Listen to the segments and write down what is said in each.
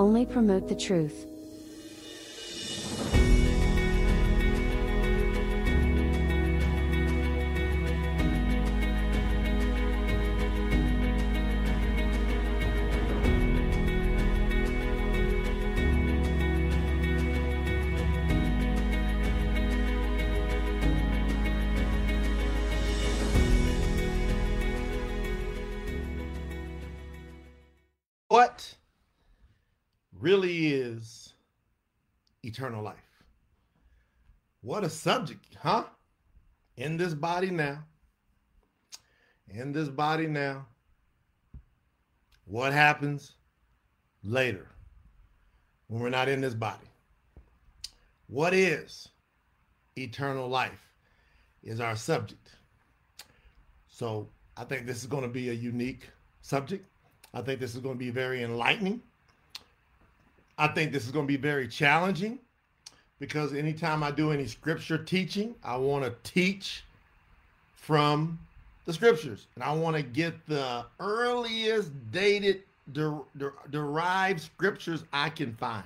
only promote the truth. Eternal life? What a subject, huh? In this body now. In this body now. What happens later when we're not in this body? What is eternal life is our subject. So I think this is going to be a unique subject. I think this is going to be very enlightening. I think this is going to be very challenging because anytime I do any scripture teaching, I want to teach from the scriptures. And I want to get the earliest dated der- der- derived scriptures I can find.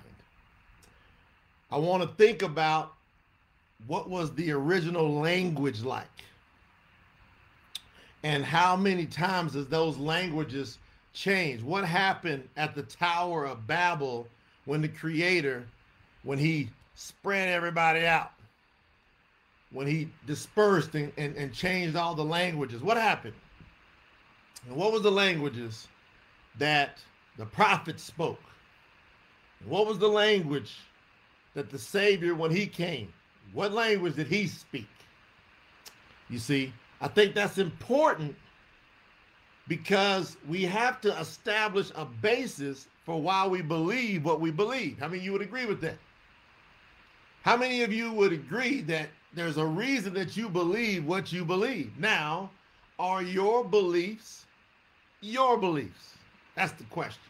I want to think about what was the original language like? And how many times has those languages changed what happened at the tower of babel when the creator when he spread everybody out. When he dispersed and, and, and changed all the languages. What happened? And what was the languages that the prophet spoke? And what was the language that the savior when he came what language did he speak? You see i think that's important because we have to establish a basis for why we believe what we believe. I mean, you would agree with that? How many of you would agree that there's a reason that you believe what you believe? Now, are your beliefs your beliefs? That's the question.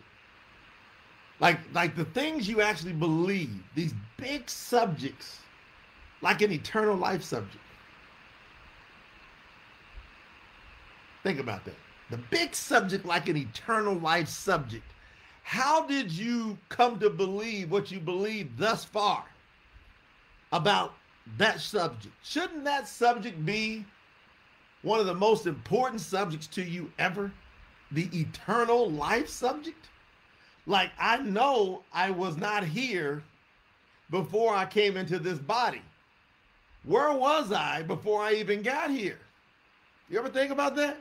Like like the things you actually believe, these big subjects, like an eternal life subject. Think about that the big subject like an eternal life subject. How did you come to believe what you believe thus far about that subject? Shouldn't that subject be one of the most important subjects to you ever? The eternal life subject? Like, I know I was not here before I came into this body. Where was I before I even got here? You ever think about that?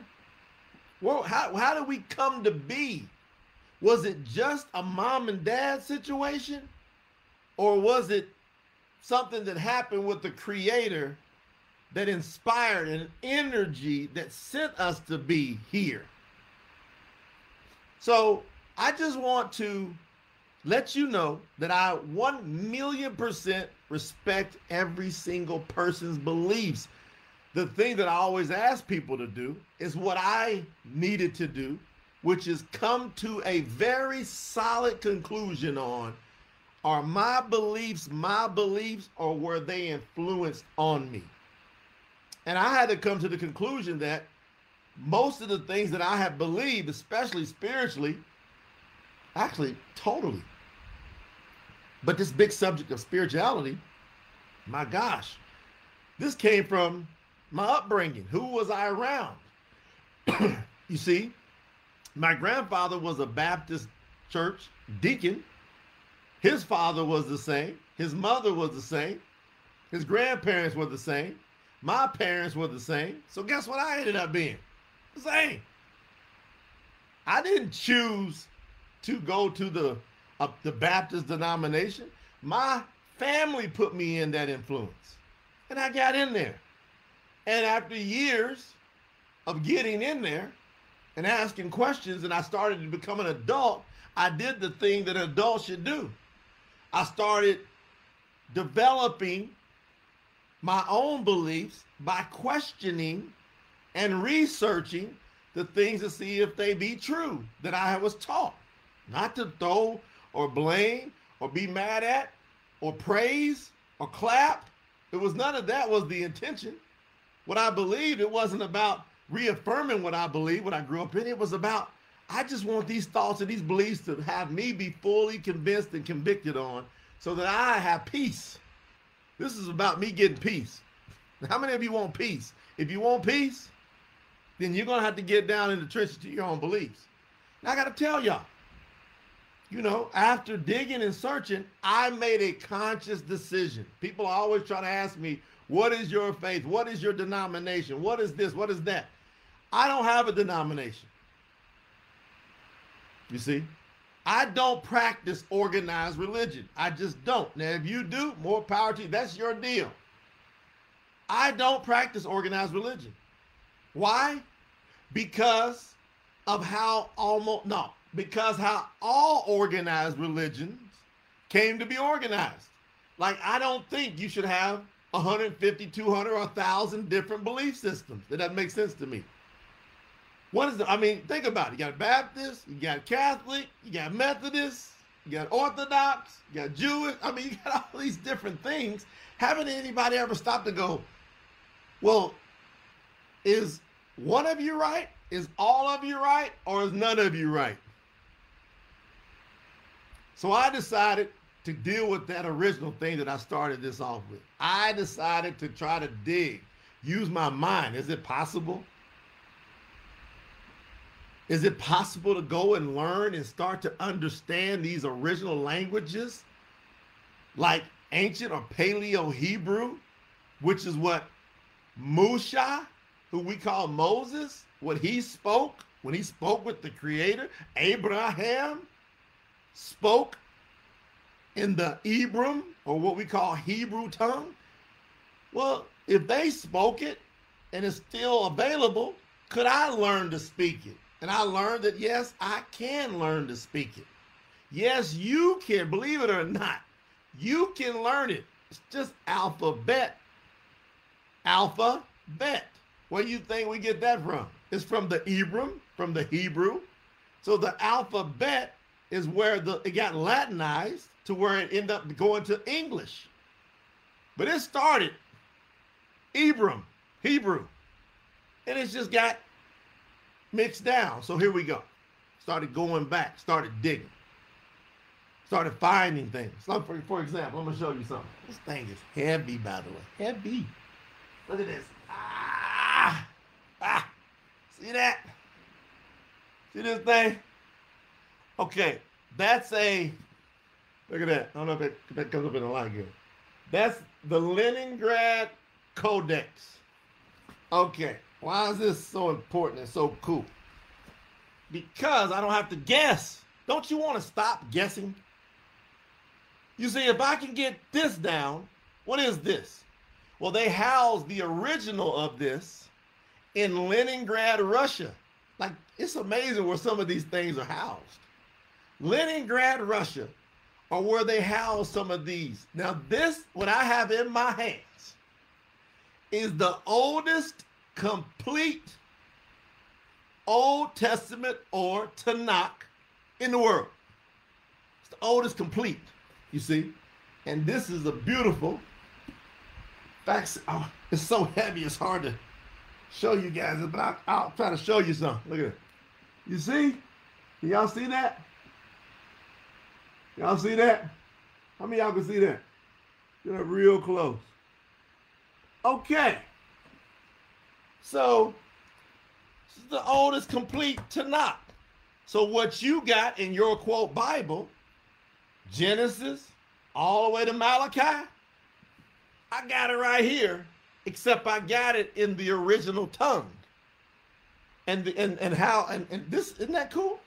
Well, how, how did we come to be? Was it just a mom and dad situation? Or was it something that happened with the creator that inspired an energy that sent us to be here? So I just want to let you know that I 1 million percent respect every single person's beliefs the thing that I always ask people to do is what I needed to do, which is come to a very solid conclusion on are my beliefs my beliefs or were they influenced on me? And I had to come to the conclusion that most of the things that I have believed, especially spiritually, actually totally. But this big subject of spirituality, my gosh, this came from my upbringing. Who was I around? you see, my grandfather was a Baptist church deacon. His father was the same. His mother was the same. His grandparents were the same. My parents were the same. So guess what I ended up being? The same. I didn't choose to go to the uh, the Baptist denomination. My family put me in that influence. And I got in there. And after years of getting in there and asking questions, and I started to become an adult, I did the thing that an adult should do. I started developing my own beliefs by questioning and researching the things to see if they be true that I was taught. Not to throw or blame or be mad at or praise or clap. It was none of that was the intention what I believed, it wasn't about reaffirming what I believed, what I grew up in. It was about I just want these thoughts and these beliefs to have me be fully convinced and convicted on so that I have peace. This is about me getting peace. How many of you want peace? If you want peace, then you're going to have to get down in the trenches to your own beliefs. Now, I got to tell y'all, you know, after digging and searching, I made a conscious decision. People always try to ask me, what is your faith? What is your denomination? What is this? What is that? I don't have a denomination. You see? I don't practice organized religion. I just don't. Now, if you do, more power to you. That's your deal. I don't practice organized religion. Why? Because of how almost, no, because how all organized religions came to be organized. Like, I don't think you should have 150, 200, or 1,000 different belief systems. That doesn't make sense to me. What is the, I mean, think about it. You got Baptist, you got Catholic, you got Methodist, you got Orthodox, you got Jewish. I mean, you got all these different things. Haven't anybody ever stopped to go, well, is one of you right? Is all of you right? Or is none of you right? So I decided to deal with that original thing that I started this off with. I decided to try to dig, use my mind. Is it possible? Is it possible to go and learn and start to understand these original languages like ancient or paleo Hebrew, which is what Musha, who we call Moses, what he spoke when he spoke with the creator, Abraham spoke in the Hebrew or what we call Hebrew tongue. Well, if they spoke it and it's still available, could I learn to speak it? And I learned that yes, I can learn to speak it. Yes, you can, believe it or not. You can learn it. It's just alphabet. Alphabet. Where do you think we get that from? It's from the Hebrew, from the Hebrew. So the alphabet is where the it got Latinized to where it ended up going to English. But it started Hebrew, Hebrew. And it's just got mixed down. So here we go. Started going back, started digging, started finding things. So for, for example, I'm gonna show you something. This thing is heavy, by the way. Heavy. Look at this. Ah, ah. See that? See this thing? Okay, that's a. Look at that. I don't know if that, that comes up in a light here. That's the Leningrad Codex. Okay. Why is this so important and so cool? Because I don't have to guess. Don't you want to stop guessing? You see, if I can get this down, what is this? Well, they house the original of this in Leningrad, Russia. Like, it's amazing where some of these things are housed. Leningrad, Russia, or where they house some of these. Now, this, what I have in my hands, is the oldest complete Old Testament or Tanakh in the world. It's the oldest complete, you see. And this is a beautiful, fact, oh, it's so heavy, it's hard to show you guys but I, I'll try to show you something. Look at it. You see? Y'all see that? Y'all see that? How many y'all can see that? Get up real close. Okay. So the oldest complete Tanakh. So what you got in your quote Bible, Genesis, all the way to Malachi, I got it right here, except I got it in the original tongue. And the, and and how and, and this isn't that cool?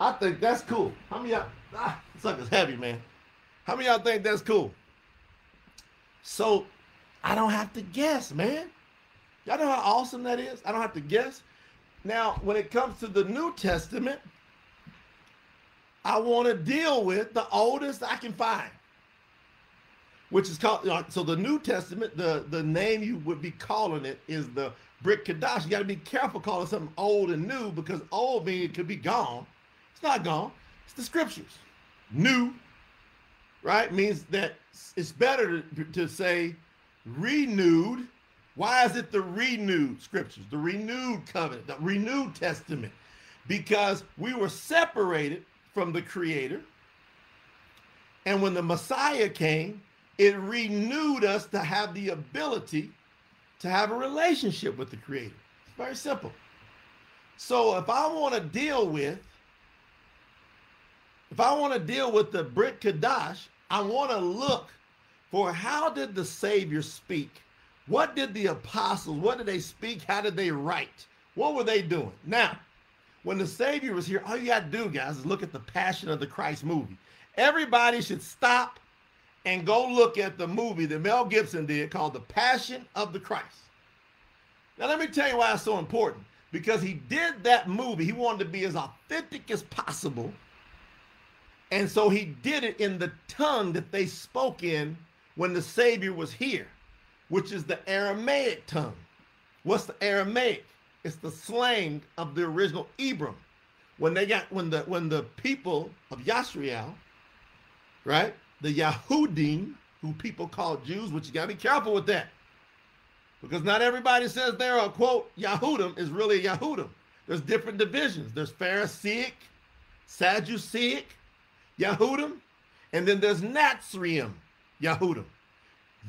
I think that's cool. How many y'all ah, sucker's heavy, man. How many y'all think that's cool? So I don't have to guess, man. Y'all know how awesome that is? I don't have to guess. Now, when it comes to the New Testament, I want to deal with the oldest I can find, which is called. Uh, so the New Testament, the the name you would be calling it is the Brit Kadash. You got to be careful calling something old and new because old means it could be gone. It's not gone. It's the scriptures. New, right, means that it's better to, to say renewed why is it the renewed scriptures, the renewed covenant, the renewed testament? because we were separated from the Creator. And when the Messiah came, it renewed us to have the ability to have a relationship with the Creator. It's very simple. So if I want to deal with, if I want to deal with the Brit Kadash, I want to look for how did the Savior speak? What did the apostles, what did they speak? How did they write? What were they doing? Now, when the Savior was here, all you got to do, guys, is look at the Passion of the Christ movie. Everybody should stop and go look at the movie that Mel Gibson did called The Passion of the Christ. Now, let me tell you why it's so important. Because he did that movie, he wanted to be as authentic as possible. And so he did it in the tongue that they spoke in when the Savior was here, which is the Aramaic tongue. What's the Aramaic? It's the slang of the original Hebrew. When they got when the when the people of Yasriel, right, the Yahudim, who people call Jews, which you gotta be careful with that. Because not everybody says they're a quote Yahudim is really a Yahudim. There's different divisions. There's Pharisaic, Sadduceic, Yahudim, and then there's Nazarium, Yahudim.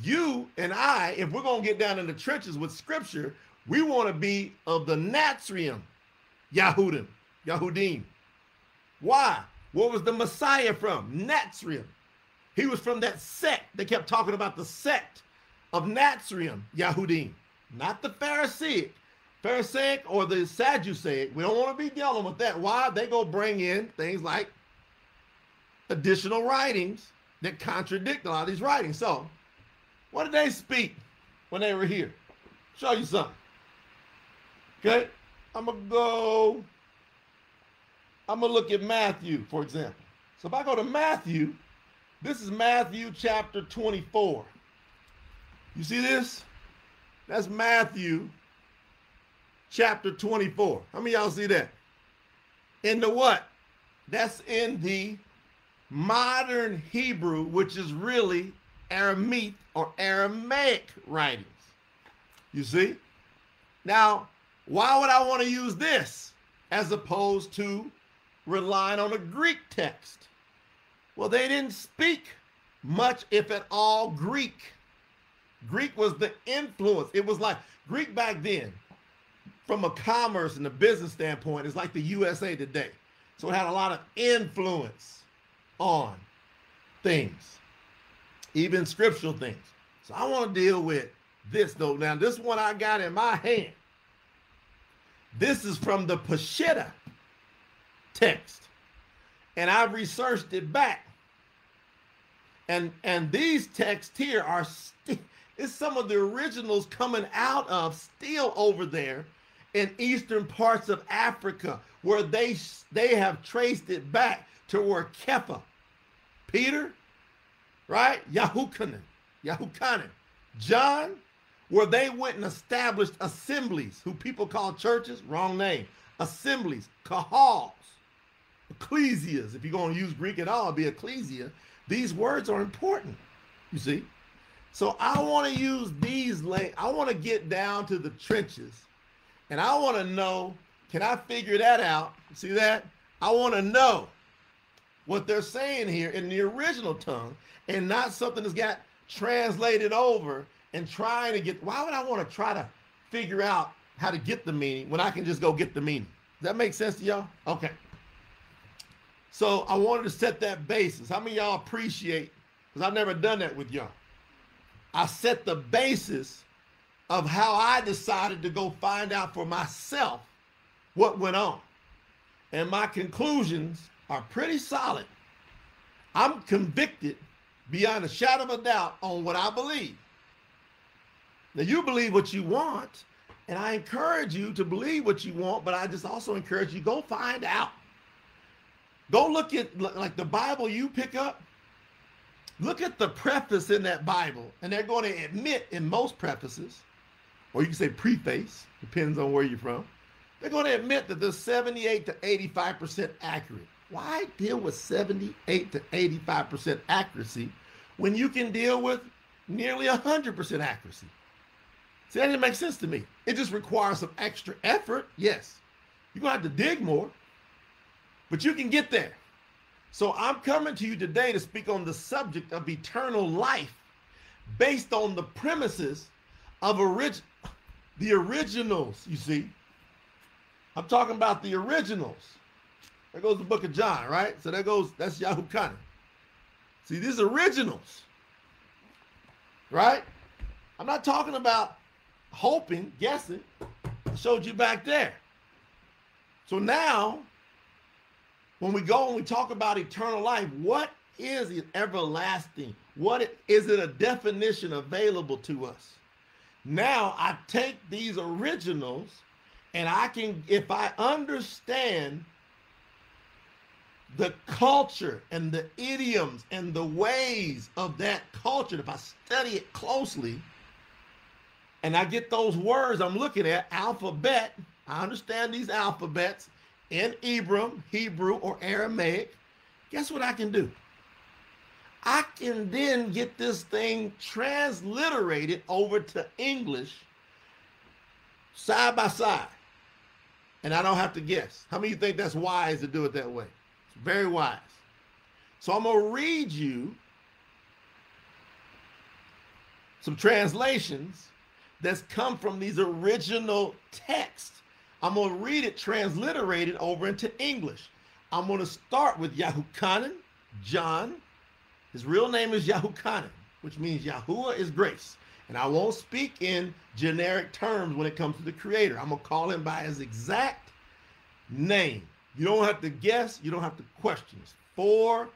You and I, if we're going to get down in the trenches with scripture, we want to be of the Nazarium, Yahudim, Yahudim. Why? What was the Messiah from? Nazarium. He was from that sect. They kept talking about the sect of Nazarium, Yahudim, not the Pharisaic. Pharisaic or the Sadduceic. We don't want to be dealing with that. Why? They go bring in things like additional writings that contradict a lot of these writings. So, what did they speak when they were here? Show you something. Okay, I'm gonna go. I'm gonna look at Matthew, for example. So if I go to Matthew, this is Matthew chapter 24. You see this? That's Matthew chapter 24. How many y'all see that? In the what? That's in the modern Hebrew, which is really Aramaic or Aramaic writings. You see? Now, why would I want to use this as opposed to relying on a Greek text? Well, they didn't speak much, if at all, Greek. Greek was the influence. It was like Greek back then, from a commerce and a business standpoint, is like the USA today. So it had a lot of influence on things, even scriptural things. So I want to deal with this though. Now, this one I got in my hand. This is from the Peshitta text. And I've researched it back. And and these texts here are st- it's some of the originals coming out of still over there in eastern parts of Africa where they they have traced it back to where Kepha, Peter, right? Yahukanan, Yahukanan, John, where they went and established assemblies, who people call churches, wrong name, assemblies, kahals, ecclesias. If you're going to use Greek at all, be ecclesia. These words are important, you see. So I want to use these, I want to get down to the trenches and I want to know, can I figure that out? See that? I want to know what they're saying here in the original tongue and not something that's got translated over and trying to get, why would I want to try to figure out how to get the meaning when I can just go get the meaning? Does that make sense to y'all? Okay. So I wanted to set that basis. How many y'all appreciate, because I've never done that with y'all. I set the basis of how I decided to go find out for myself what went on. And my conclusions are pretty solid. I'm convicted beyond a shadow of a doubt on what I believe. Now, you believe what you want, and I encourage you to believe what you want, but I just also encourage you go find out. Go look at like the Bible you pick up Look at the preface in that Bible, and they're going to admit in most prefaces, or you can say preface, depends on where you're from, they're going to admit that they're 78 to 85% accurate. Why deal with 78 to 85% accuracy when you can deal with nearly 100% accuracy? See, that didn't make sense to me. It just requires some extra effort, yes. You're going to have to dig more, But you can get there. So I'm coming to you today to speak on the subject of eternal life based on the premises of orig- the originals, you see. I'm talking about the originals. There goes the book of John, right? So there goes, that's Yahukanan. See, these originals, right? I'm not talking about hoping, guessing. I showed you back there. So now, when we go and we talk about eternal life, what is it everlasting? What is it a definition available to us? Now I take these originals and I can, if I understand the culture and the idioms and the ways of that culture, if I study it closely and I get those words I'm looking at, alphabet, I understand these alphabets in Hebrew, Hebrew, or Aramaic, guess what I can do? I can then get this thing transliterated over to English side by side. And I don't have to guess. How many you think that's wise to do it that way? Very wise. So I'm going to read you some translations that's come from these original texts. I'm going to read it transliterated over into English. I'm going to start with Yahukanan, John. His real name is Yahukanan, which means Yahuwah is grace. And I won't speak in generic terms when it comes to the creator. I'm going to call him by his exact name. You don't have to guess, you don't have to question. It's four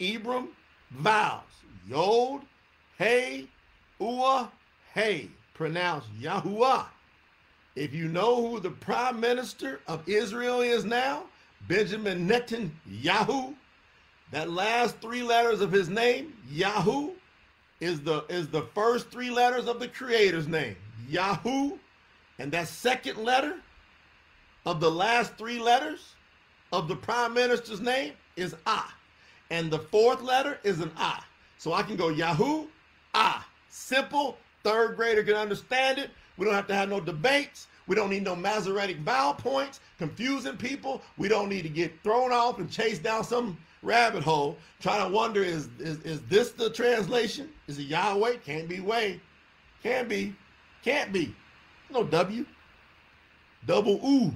Ibram vowels. Yod, Hey, Ua, Hey. Pronounced Yahuwah. If you know who the prime minister of Israel is now, Benjamin Netanyahu, that last three letters of his name, Yahoo, is the is the first three letters of the creator's name. Yahoo. And that second letter of the last three letters of the prime minister's name is Ah. And the fourth letter is an Ah. So I can go Yahoo, Ah. Simple. Third grader can understand it. We don't have to have no debates. We don't need no Masoretic vowel points, confusing people. We don't need to get thrown off and chased down some rabbit hole trying to wonder is, is, is this the translation? Is it Yahweh? Can't be way. Can be. Can't be. No W. Double U.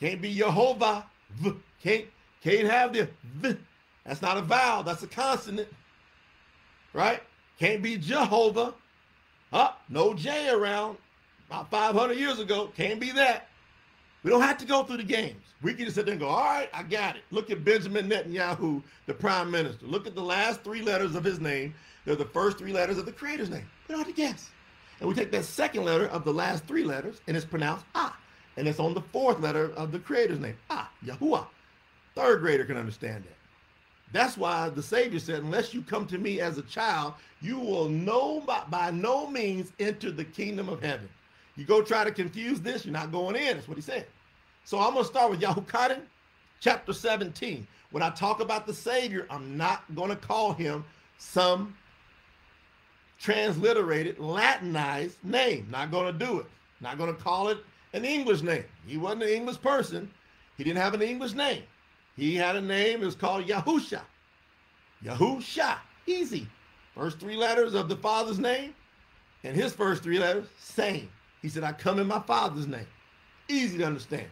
Can't be Jehovah. V. Can't, can't have the V. That's not a vowel. That's a consonant. Right? Can't be Jehovah. Oh, no J around. About 500 years ago. Can't be that. We don't have to go through the games. We can just sit there and go, all right, I got it. Look at Benjamin Netanyahu, the prime minister. Look at the last three letters of his name. They're the first three letters of the creator's name. We don't have to guess. And we take that second letter of the last three letters, and it's pronounced Ah. And it's on the fourth letter of the creator's name. Ah, Yahuwah. Third grader can understand that. That's why the Savior said, unless you come to me as a child, you will no by, by no means enter the kingdom of heaven. You go try to confuse this, you're not going in. That's what he said. So I'm going to start with Yahukanan, chapter 17. When I talk about the Savior, I'm not going to call him some transliterated, Latinized name. Not going to do it. Not going to call it an English name. He wasn't an English person. He didn't have an English name. He had a name. It was called Yahusha. Yahusha. Easy. First three letters of the Father's name, and his first three letters, same. He said, I come in my Father's name. Easy to understand.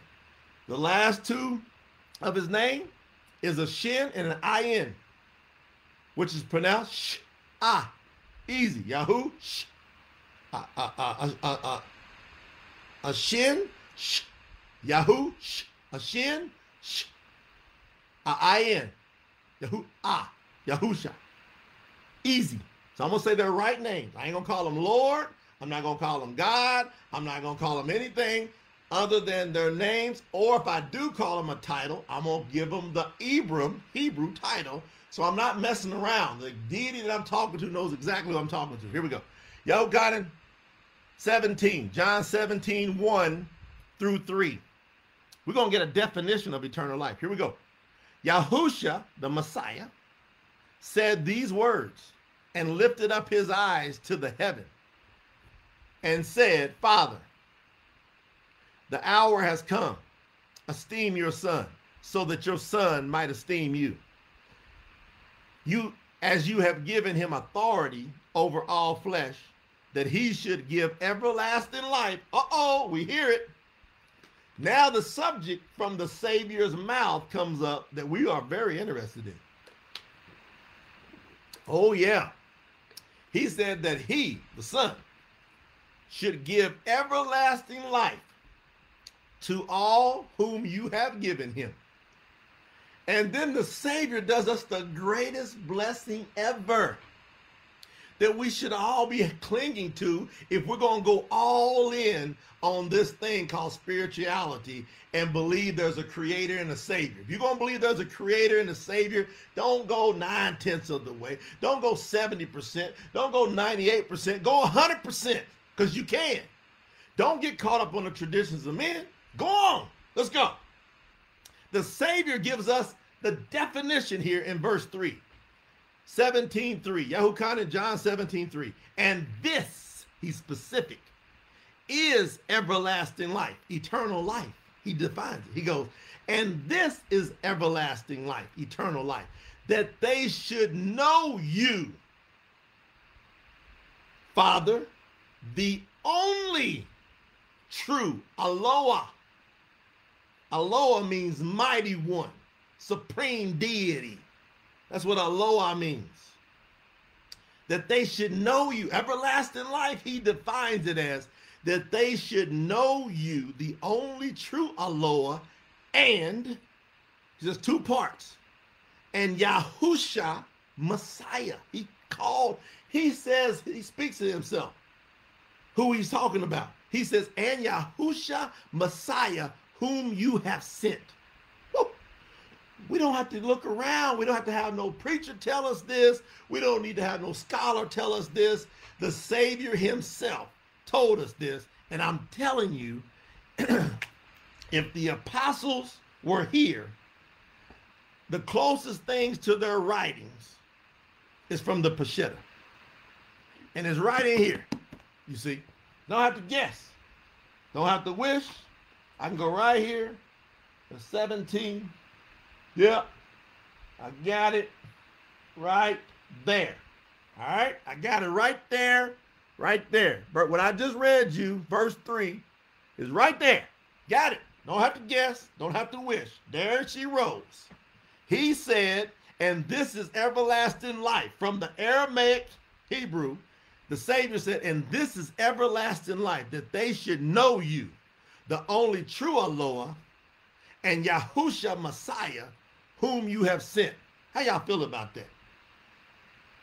The last two of his name is a shin and an in, which is pronounced sh, ah. Easy. Yahoo, sh. Ah, ah, ah, ah, uh, a shin, sh. Yahoo, sh. A shin, sh. A in. Yahoo, ah. Yahusha. Easy. So I'm going to say their right names. I ain't going to call them Lord. I'm not going to call them God. I'm not going to call them anything other than their names, or if I do call them a title, I'm gonna give them the Ibram Hebrew title. So I'm not messing around. The deity that I'm talking to knows exactly what I'm talking to. Here we go. Yo, it. 17, John 17, 1 through 3. We're gonna get a definition of eternal life. Here we go. Yahusha, the Messiah, said these words and lifted up his eyes to the heaven and said, Father, the hour has come. esteem your son, so that your son might esteem you. You, as you have given him authority over all flesh, that he should give everlasting life. Uh oh, we hear it. Now, the subject from the Savior's mouth comes up that we are very interested in. Oh, yeah. He said that he, the Son, should give everlasting life to all whom you have given him. And then the Savior does us the greatest blessing ever that we should all be clinging to if we're going to go all in on this thing called spirituality and believe there's a creator and a savior. If you're going to believe there's a creator and a savior, don't go nine tenths of the way. Don't go 70%. Don't go 98%. Go 100% because you can. Don't get caught up on the traditions of men. Go on. Let's go. The Savior gives us the definition here in verse 3. 17 3. Yahuchanan John 17 3. And this, he's specific, is everlasting life, eternal life. He defines it. He goes, and this is everlasting life, eternal life, that they should know you, Father, the only true Aloha. Aloha means mighty one, supreme deity. That's what Aloha means. That they should know you. Everlasting life, he defines it as that they should know you, the only true Aloha, and just two parts. And Yahusha, Messiah. He called, he says, he speaks to himself who he's talking about. He says, and Yahusha, Messiah, whom you have sent. We don't have to look around. We don't have to have no preacher tell us this. We don't need to have no scholar tell us this. The Savior himself told us this. And I'm telling you, if the apostles were here, the closest things to their writings is from the Peshitta. And it's right in here. You see? Don't have to guess. Don't have to wish. I can go right here to 17 Yep. I got it right there. All right. I got it right there, right there. But what I just read you, verse 3, is right there. Got it. Don't have to guess. Don't have to wish. There she rose. He said, and this is everlasting life. From the Aramaic Hebrew, the Savior said, and this is everlasting life, that they should know you, the only true Aloha, and Yahusha Messiah, whom you have sent. How y'all feel about that?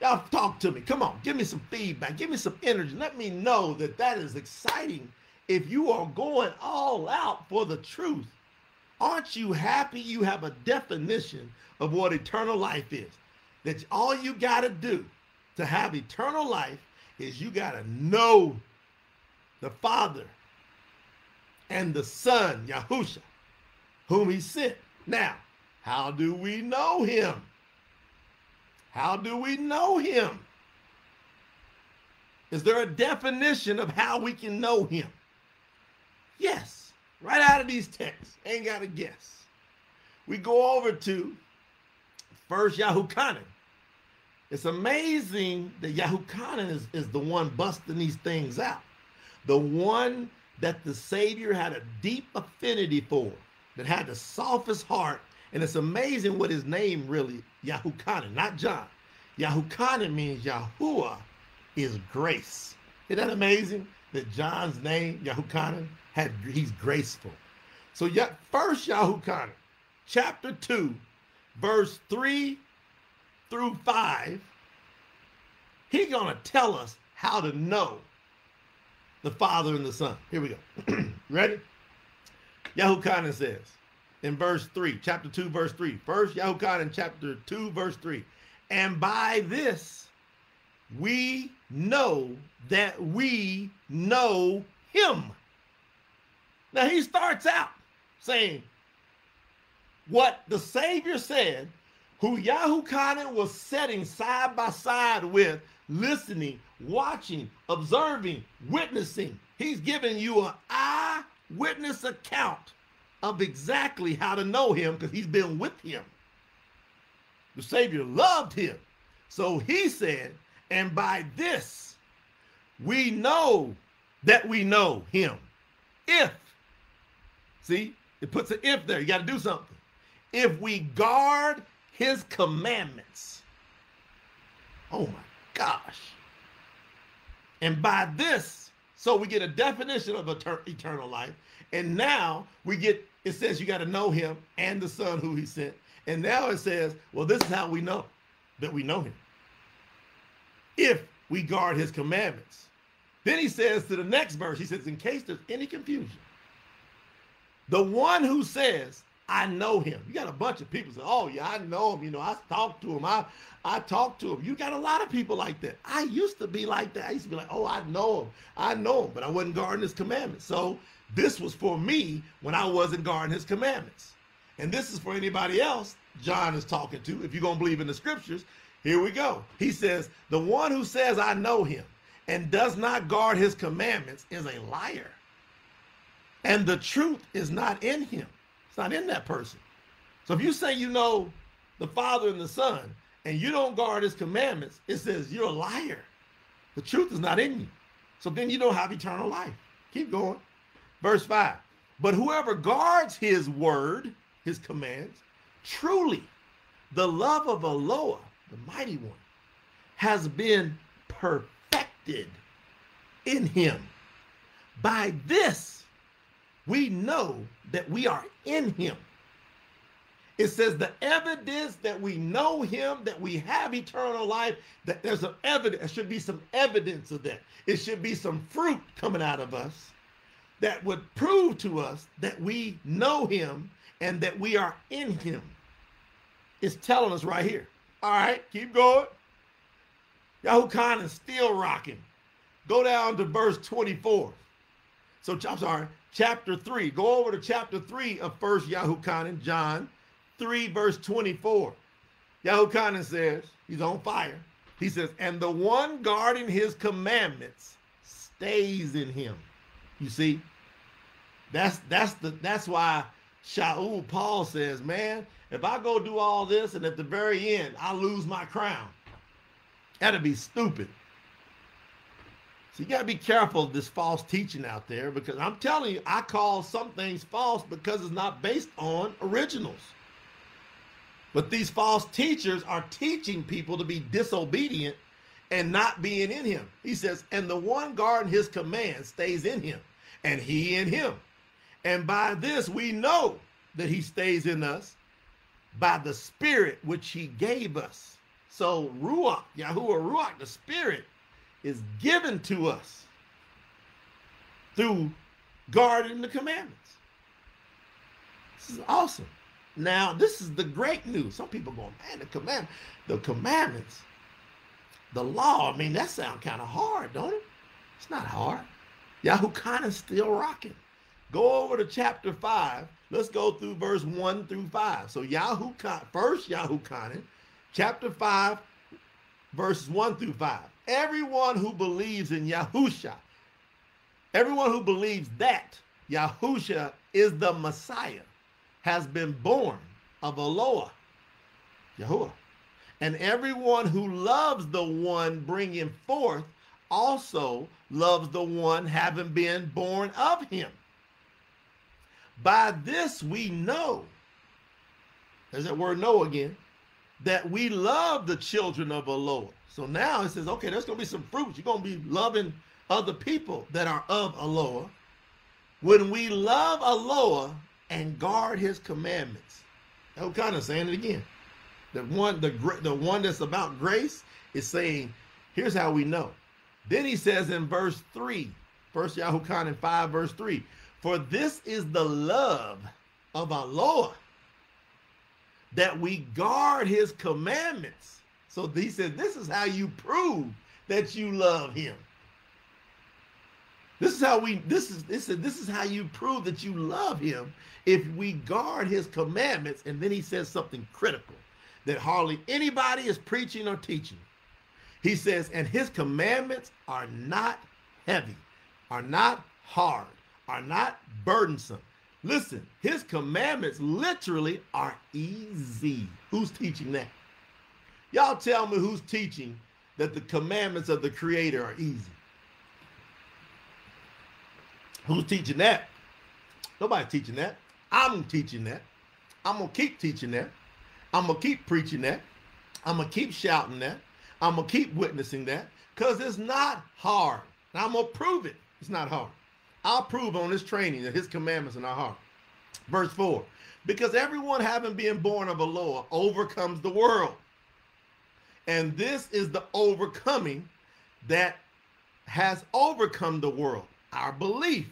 Y'all talk to me. Come on, give me some feedback. Give me some energy. Let me know that that is exciting. If you are going all out for the truth, aren't you happy you have a definition of what eternal life is? That all you got to do to have eternal life is you got to know the Father and the Son, Yahusha, whom he sent. Now, how do we know him? How do we know him? Is there a definition of how we can know him? Yes, right out of these texts. Ain't got to guess. We go over to first Yahuchanan. It's amazing that Yahuchanan is, is the one busting these things out. The one that the Savior had a deep affinity for, that had the softest heart and it's amazing what his name really, Yahuchanan, not John. Yahuchanan means Yahuwah is grace. Isn't that amazing? That John's name, Yahuchanan, had he's graceful. So yeah, first Yahuchanan, chapter 2, verse 3 through 5, he's gonna tell us how to know the Father and the Son. Here we go. Ready? Yahuchanan says, in verse 3, chapter 2, verse 3. First, Yahuchanan in chapter 2, verse 3. And by this we know that we know him. Now he starts out saying what the Savior said, who Yahuchanan was setting side by side with, listening, watching, observing, witnessing. He's giving you an eyewitness account of exactly how to know him because he's been with him. The Savior loved him. So he said, and by this we know that we know him. If, see, it puts an if there. You got to do something. If we guard his commandments. Oh my gosh. And by this, so we get a definition of eternal life. And now we get, it says you got to know him and the son who he sent. And now it says, well, this is how we know that we know him. If we guard his commandments. Then he says to the next verse, he says, in case there's any confusion, the one who says, I know him. You got a bunch of people say, Oh, yeah, I know him. You know, I talked to him. I I talked to him. You got a lot of people like that. I used to be like that. I used to be like, Oh, I know him. I know him, but I wasn't guarding his commandments. So this was for me when I wasn't guarding his commandments. And this is for anybody else John is talking to. If you're going to believe in the scriptures, here we go. He says, The one who says, I know him and does not guard his commandments is a liar. And the truth is not in him, it's not in that person. So if you say you know the Father and the Son and you don't guard his commandments, it says you're a liar. The truth is not in you. So then you don't have eternal life. Keep going. Verse 5. But whoever guards his word, his commands, truly the love of Eloah, the mighty one, has been perfected in him. By this, we know that we are in him. It says the evidence that we know him, that we have eternal life, that there's some evidence, there should be some evidence of that. It should be some fruit coming out of us that would prove to us that we know him and that we are in him. It's telling us right here. All right, keep going. Yahukan is still rocking. Go down to verse 24. So I'm sorry, chapter 3. Go over to chapter 3 of First Yahukan John 3, verse 24. Yahukan says, he's on fire. He says, and the one guarding his commandments stays in him. You see, that's that's the that's why Shaul Paul says, man, if I go do all this and at the very end I lose my crown, that'd be stupid. So you got to be careful of this false teaching out there because I'm telling you, I call some things false because it's not based on originals. But these false teachers are teaching people to be disobedient and not being in him. He says, and the one guarding his command stays in him, and he in him. And by this we know that he stays in us by the spirit which he gave us. So Ruach, Yahuwah Ruach, the spirit is given to us through guarding the commandments. This is awesome. Now, this is the great news. Some people going, man, the command, the commandments, the law. I mean, that sounds kind of hard, don't it? It's not hard. Yahoo kind of still rocking. Go over to chapter five. Let's go through verse one through five. So Yahoo first Yahoo chapter five, verses one through five. Everyone who believes in Yahusha, everyone who believes that Yahusha is the Messiah, has been born of Eloah, Yahuwah. And everyone who loves the one bringing forth also loves the one having been born of him. By this we know, there's that word know again, that we love the children of Eloah. So now it says, okay, there's going to be some fruits. You're going to be loving other people that are of Eloah. When we love Eloah and guard his commandments. I'm kind of saying it again. The one, the, the one that's about grace is saying, here's how we know. Then he says in verse 3, First Yahukan in 5, verse 3, for this is the love of our Lord, that we guard his commandments so he said, This is how you prove that you love him. This is how we this is this is this is how you prove that you love him if we guard his commandments. And then he says something critical that hardly anybody is preaching or teaching. He says, and his commandments are not heavy, are not hard, are not burdensome. Listen, his commandments literally are easy. Who's teaching that? Y'all tell me who's teaching that the commandments of the Creator are easy. Who's teaching that? Nobody teaching that. I'm teaching that. I'm going to keep teaching that. I'm going to keep preaching that. I'm going to keep shouting that. I'm going to keep witnessing that because it's not hard. And I'm going to prove it. It's not hard. I'll prove on this training that his commandments are not hard. Verse 4 Because everyone having been born of a Eloah overcomes the world. And this is the overcoming that has overcome the world, our belief.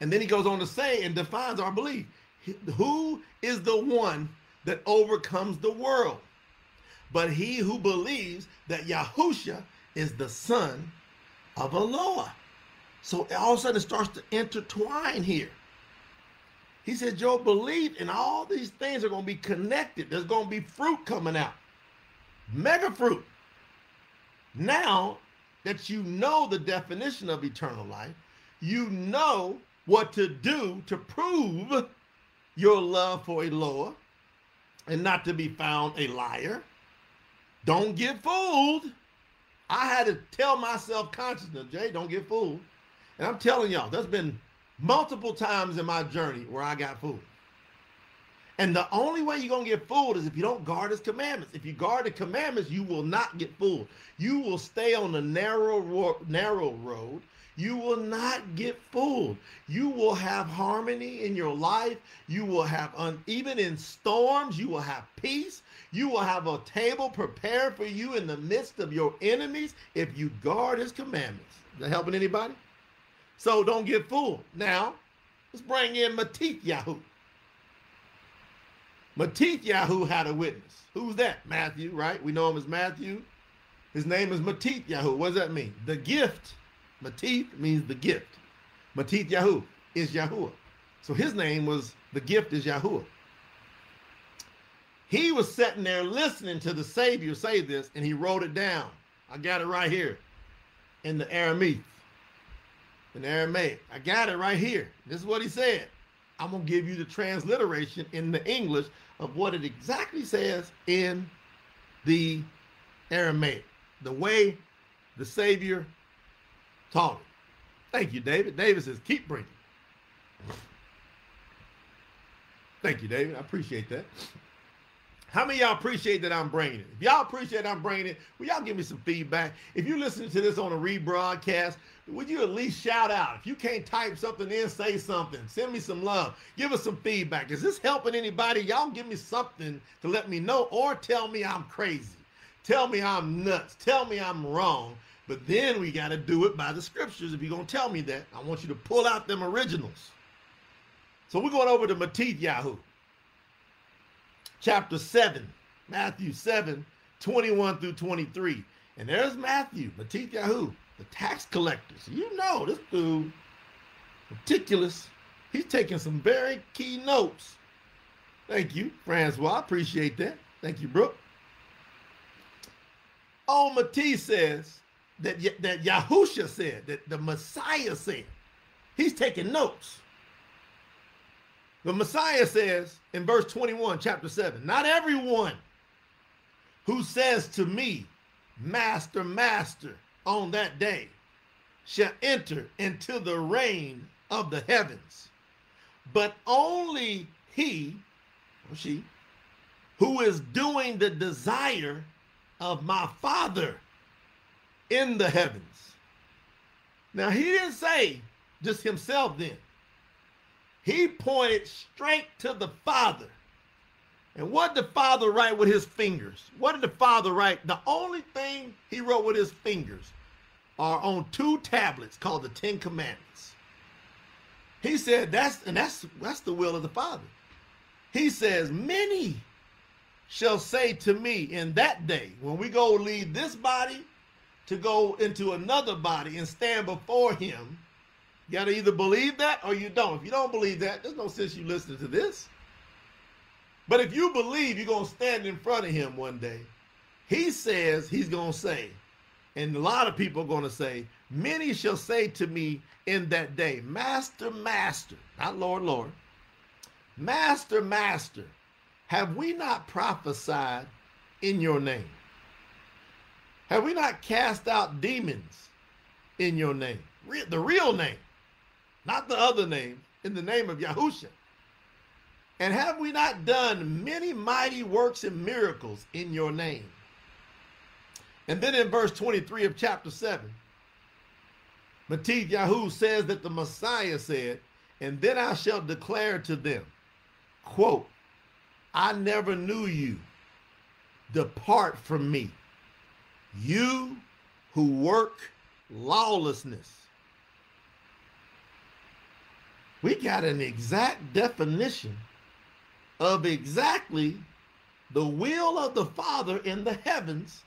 And then he goes on to say and defines our belief. Who is the one that overcomes the world? But he who believes that Yahusha is the son of Eloah. So all of a sudden it starts to intertwine here. He said, Your belief and all these things are going to be connected. There's going to be fruit coming out mega fruit. Now that you know the definition of eternal life, you know what to do to prove your love for Lord and not to be found a liar. Don't get fooled. I had to tell myself consciousness, Jay, don't get fooled. And I'm telling y'all, there's been multiple times in my journey where I got fooled. And the only way you're going to get fooled is if you don't guard his commandments. If you guard the commandments, you will not get fooled. You will stay on the narrow, narrow road. You will not get fooled. You will have harmony in your life. You will have, un- even in storms, you will have peace. You will have a table prepared for you in the midst of your enemies if you guard his commandments. Is that helping anybody? So don't get fooled. Now, let's bring in Matithyahu. Matithyahu had a witness. Who's that? Matthew, right? We know him as Matthew. His name is Matithyahu. What does that mean? The gift. Matith means the gift. Matithyahu is Yahuwah. So his name was the gift is Yahuwah. He was sitting there listening to the Savior say this, and he wrote it down. I got it right here in the Aramaic. In Aramaic. I got it right here. This is what he said. I'm going to give you the transliteration in the English of what it exactly says in the Aramaic, the way the Savior it. Thank you, David. David says, keep bringing. Thank you, David. I appreciate that. How many y'all appreciate that I'm bringing it? If y'all appreciate I'm bringing it, will y'all give me some feedback? If you listen to this on a rebroadcast, would you at least shout out? If you can't type something in, say something. Send me some love. Give us some feedback. Is this helping anybody? Y'all give me something to let me know or tell me I'm crazy. Tell me I'm nuts. Tell me I'm wrong. But then we got to do it by the scriptures. If you're going to tell me that, I want you to pull out them originals. So we're going over to Matithyahu chapter 7, Matthew 7, 21 through 23. And there's Matthew, Matithyahu, the tax collectors. You know, this dude, meticulous. He's taking some very key notes. Thank you, Francois. I appreciate that. Thank you, Brooke. Oh, Matisse says that, that Yahusha said, that the Messiah said. He's taking notes. The Messiah says in verse 21, chapter 7, not everyone who says to me, Master, Master, on that day shall enter into the reign of the heavens, but only he or she who is doing the desire of my Father in the heavens. Now, he didn't say just himself then. He pointed straight to the Father. And what did the Father write with his fingers? What did the Father write? The only thing he wrote with his fingers are on two tablets called the Ten Commandments. He said that's and that's that's the will of the Father. He says, Many shall say to me in that day, when we go leave this body to go into another body and stand before him, you got to either believe that or you don't. If you don't believe that, there's no sense you listening to this. But if you believe you're going to stand in front of him one day, he says he's going to say, and a lot of people are going to say, Many shall say to me in that day, Master, Master, not Lord, Lord, Master, Master, have we not prophesied in your name? Have we not cast out demons in your name? Re- the real name, not the other name, in the name of Yahusha. And have we not done many mighty works and miracles in your name? And then in verse 23 of chapter 7, Matthew says that the Messiah said, And then I shall declare to them, quote, I never knew you. Depart from me, you who work lawlessness. We got an exact definition of exactly the will of the Father in the heavens.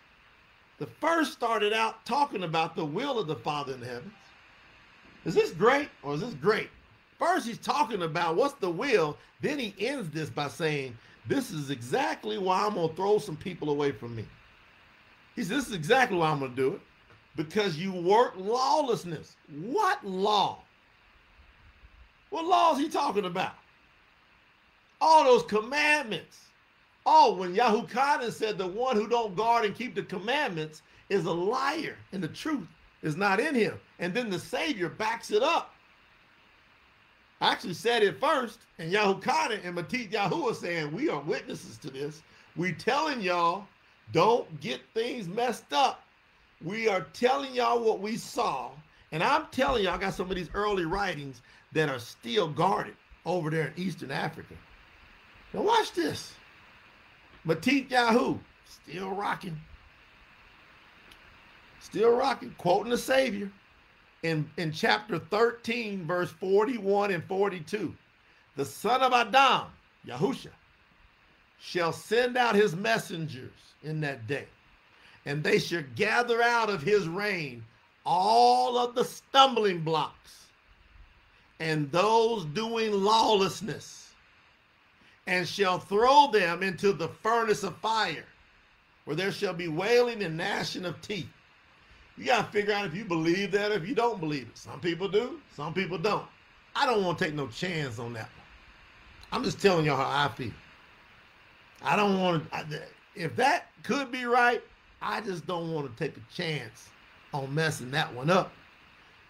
The first started out talking about the will of the Father in the heavens. Is this great or is this great? First, he's talking about what's the will. Then he ends this by saying, This is exactly why I'm going to throw some people away from me. He says, This is exactly why I'm going to do it. Because you work lawlessness. What law? What law is he talking about? All those commandments. Oh, when Yahukanan said the one who don't guard and keep the commandments is a liar and the truth is not in him. And then the Savior backs it up. I actually said it first, and Yahukanan and Matithyahu are saying, We are witnesses to this. We telling y'all, don't get things messed up. We are telling y'all what we saw. And I'm telling y'all, I got some of these early writings that are still guarded over there in Eastern Africa. Now watch this. Matithyahu, still rocking. Still rocking, quoting the Savior in, in chapter 13, verse 41 and 42. The son of Adam, Yahusha, shall send out his messengers in that day, and they shall gather out of his reign all of the stumbling blocks and those doing lawlessness, and shall throw them into the furnace of fire, where there shall be wailing and gnashing of teeth. You got to figure out if you believe that if you don't believe it. Some people do, some people don't. I don't want to take no chance on that one. I'm just telling y'all how I feel. I don't want to, if that could be right, I just don't want to take a chance on messing that one up.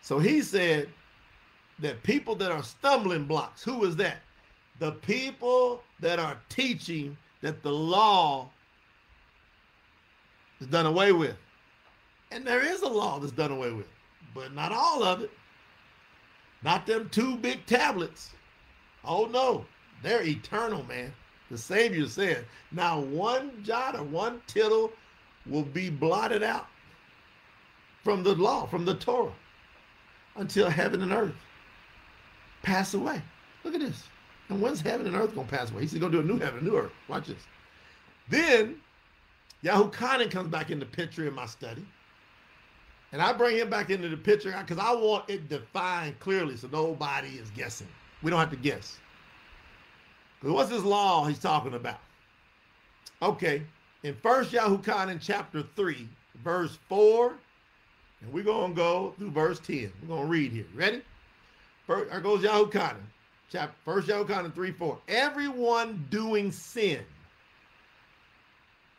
So he said that people that are stumbling blocks, who is that? The people that are teaching that the law is done away with. And there is a law that's done away with, but not all of it. Not them two big tablets. Oh no, they're eternal, man. The Savior said, now one jot or one tittle will be blotted out from the law, from the Torah, until heaven and earth pass away. Look at this. And when's heaven and earth gonna pass away? He's gonna do a new heaven, a new earth. Watch this. Then Yahukanan comes back in the picture in my study. And I bring him back into the picture because I want it defined clearly so nobody is guessing. We don't have to guess. Because what's this law he's talking about? Okay, in First Yahukanan chapter 3, verse 4, and we're going to go through verse 10. We're going to read here. Ready? First, there goes Yahukanan. Chapter, First Yahukanan 3, 4. Everyone doing sin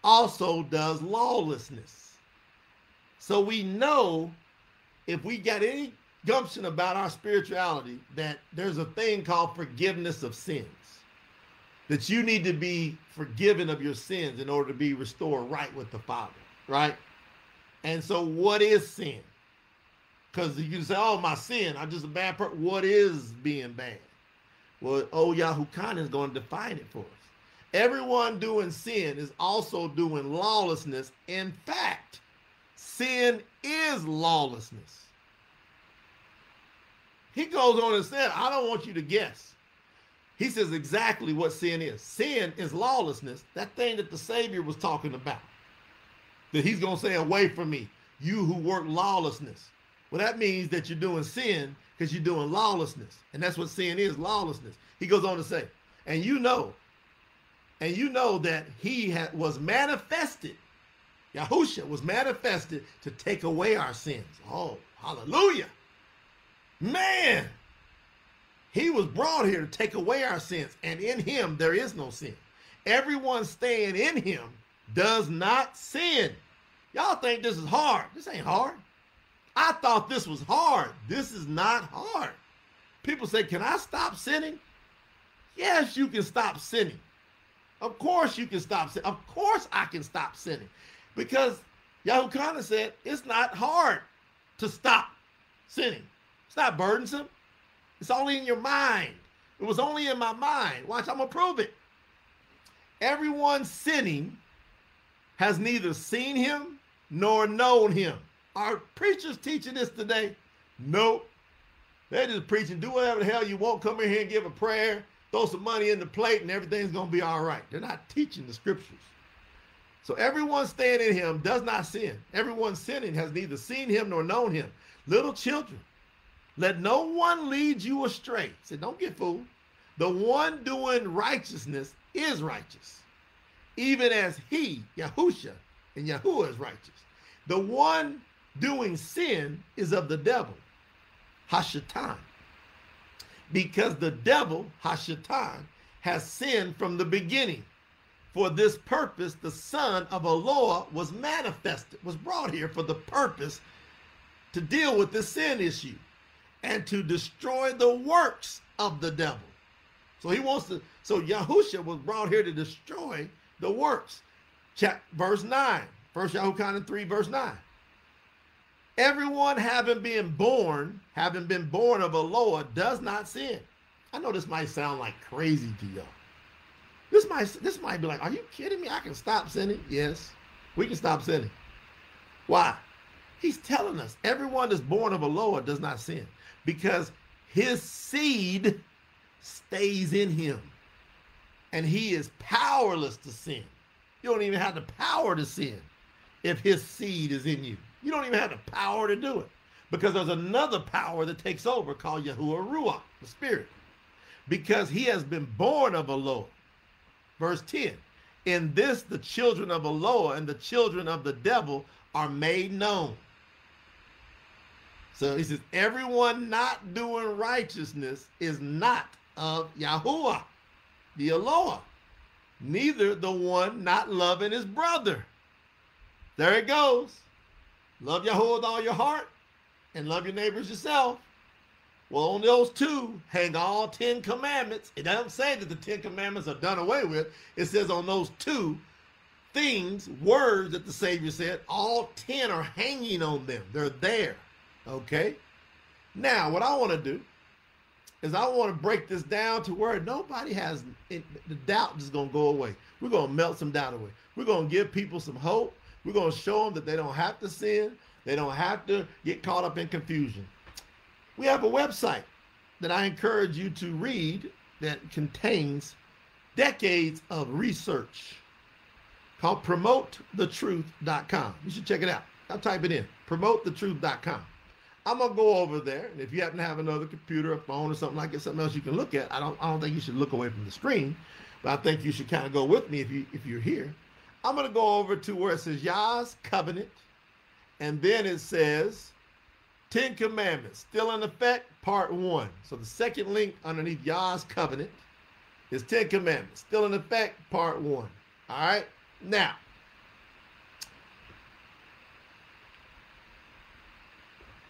also does lawlessness. So we know if we got any gumption about our spirituality, that there's a thing called forgiveness of sins. That you need to be forgiven of your sins in order to be restored right with the Father, right? And so, what is sin? Because you say, oh, my sin, I'm just a bad person. What is being bad? Well, oh, Yahukanan is going to define it for us. Everyone doing sin is also doing lawlessness. In fact, sin is lawlessness. He goes on and said, I don't want you to guess. He says exactly what sin is. Sin is lawlessness, that thing that the Savior was talking about. That he's going to say, Away from me, you who work lawlessness. Well, that means that you're doing sin because you're doing lawlessness. And that's what sin is lawlessness. He goes on to say, And you know, and you know that he was manifested Yahusha was manifested to take away our sins. Oh, Hallelujah. Man, he was brought here to take away our sins, and in him there is no sin. Everyone staying in him does not sin. Y'all think this is hard. This ain't hard. I thought this was hard. This is not hard. People say, Can I stop sinning? Yes, you can stop sinning. Of course, you can stop sinning. Of course, I can stop sinning. Because Yahuwah said, It's not hard to stop sinning. It's not burdensome. It's only in your mind. It was only in my mind. Watch, I'm going to prove it. Everyone sinning has neither seen him nor known him. Are preachers teaching this today? Nope. They're just preaching, do whatever the hell you want, come in here and give a prayer, throw some money in the plate, and everything's going to be all right. They're not teaching the scriptures. So everyone staying in him does not sin. Everyone sinning has neither seen him nor known him. Little children, let no one lead you astray. Say, don't get fooled. The one doing righteousness is righteous, even as he, Yahusha, and Yahuwah is righteous. The one doing sin is of the devil, Hashatan. Because the devil, Hashatan, has sinned from the beginning. For this purpose, the son of Eloah was manifested, was brought here for the purpose to deal with the sin issue and to destroy the works of the devil. So he wants to, so Yahusha was brought here to destroy the works. Check verse 9. First Yahushua 3, verse 9. Everyone having been born, having been born of a Eloah, does not sin. I know this might sound like crazy to y'all. This might this might be like, are you kidding me? I can stop sinning? Yes, we can stop sinning. Why? He's telling us everyone that's born of a Eloah does not sin because his seed stays in him and he is powerless to sin. You don't even have the power to sin if his seed is in you. You don't even have the power to do it because there's another power that takes over called Yahuwah Ruach, the Spirit, because he has been born of Eloah. Verse 10 In this, the children of Eloah and the children of the devil are made known. So he says, everyone not doing righteousness is not of Yahuwah, the Eloah, neither the one not loving his brother. There it goes. Love Yahuwah with all your heart and love your neighbors yourself. Well, on those two hang all Ten Commandments. It doesn't say that the Ten Commandments are done away with. It says on those two things, words that the Savior said, all ten are hanging on them. They're there. Okay? Now, what I want to do is I want to break this down to where nobody has it, the doubt is going to go away. We're going to melt some doubt away. We're going to give people some hope. We're going to show them that they don't have to sin. They don't have to get caught up in confusion. We have a website that I encourage you to read that contains decades of research called promotethetruth.com. You should check it out. I'll type it in promotethetruth.com. I'm gonna go over there, and if you happen to have another computer, a phone, or something like it, something else you can look at. I don't, I don't think you should look away from the screen, but I think you should kind of go with me if you, if you're here. I'm to go over to where it says Yah's covenant, and then it says Ten Commandments, still in effect, part one. So the second link underneath Yah's covenant is Ten Commandments, still in effect, part one. All right, now.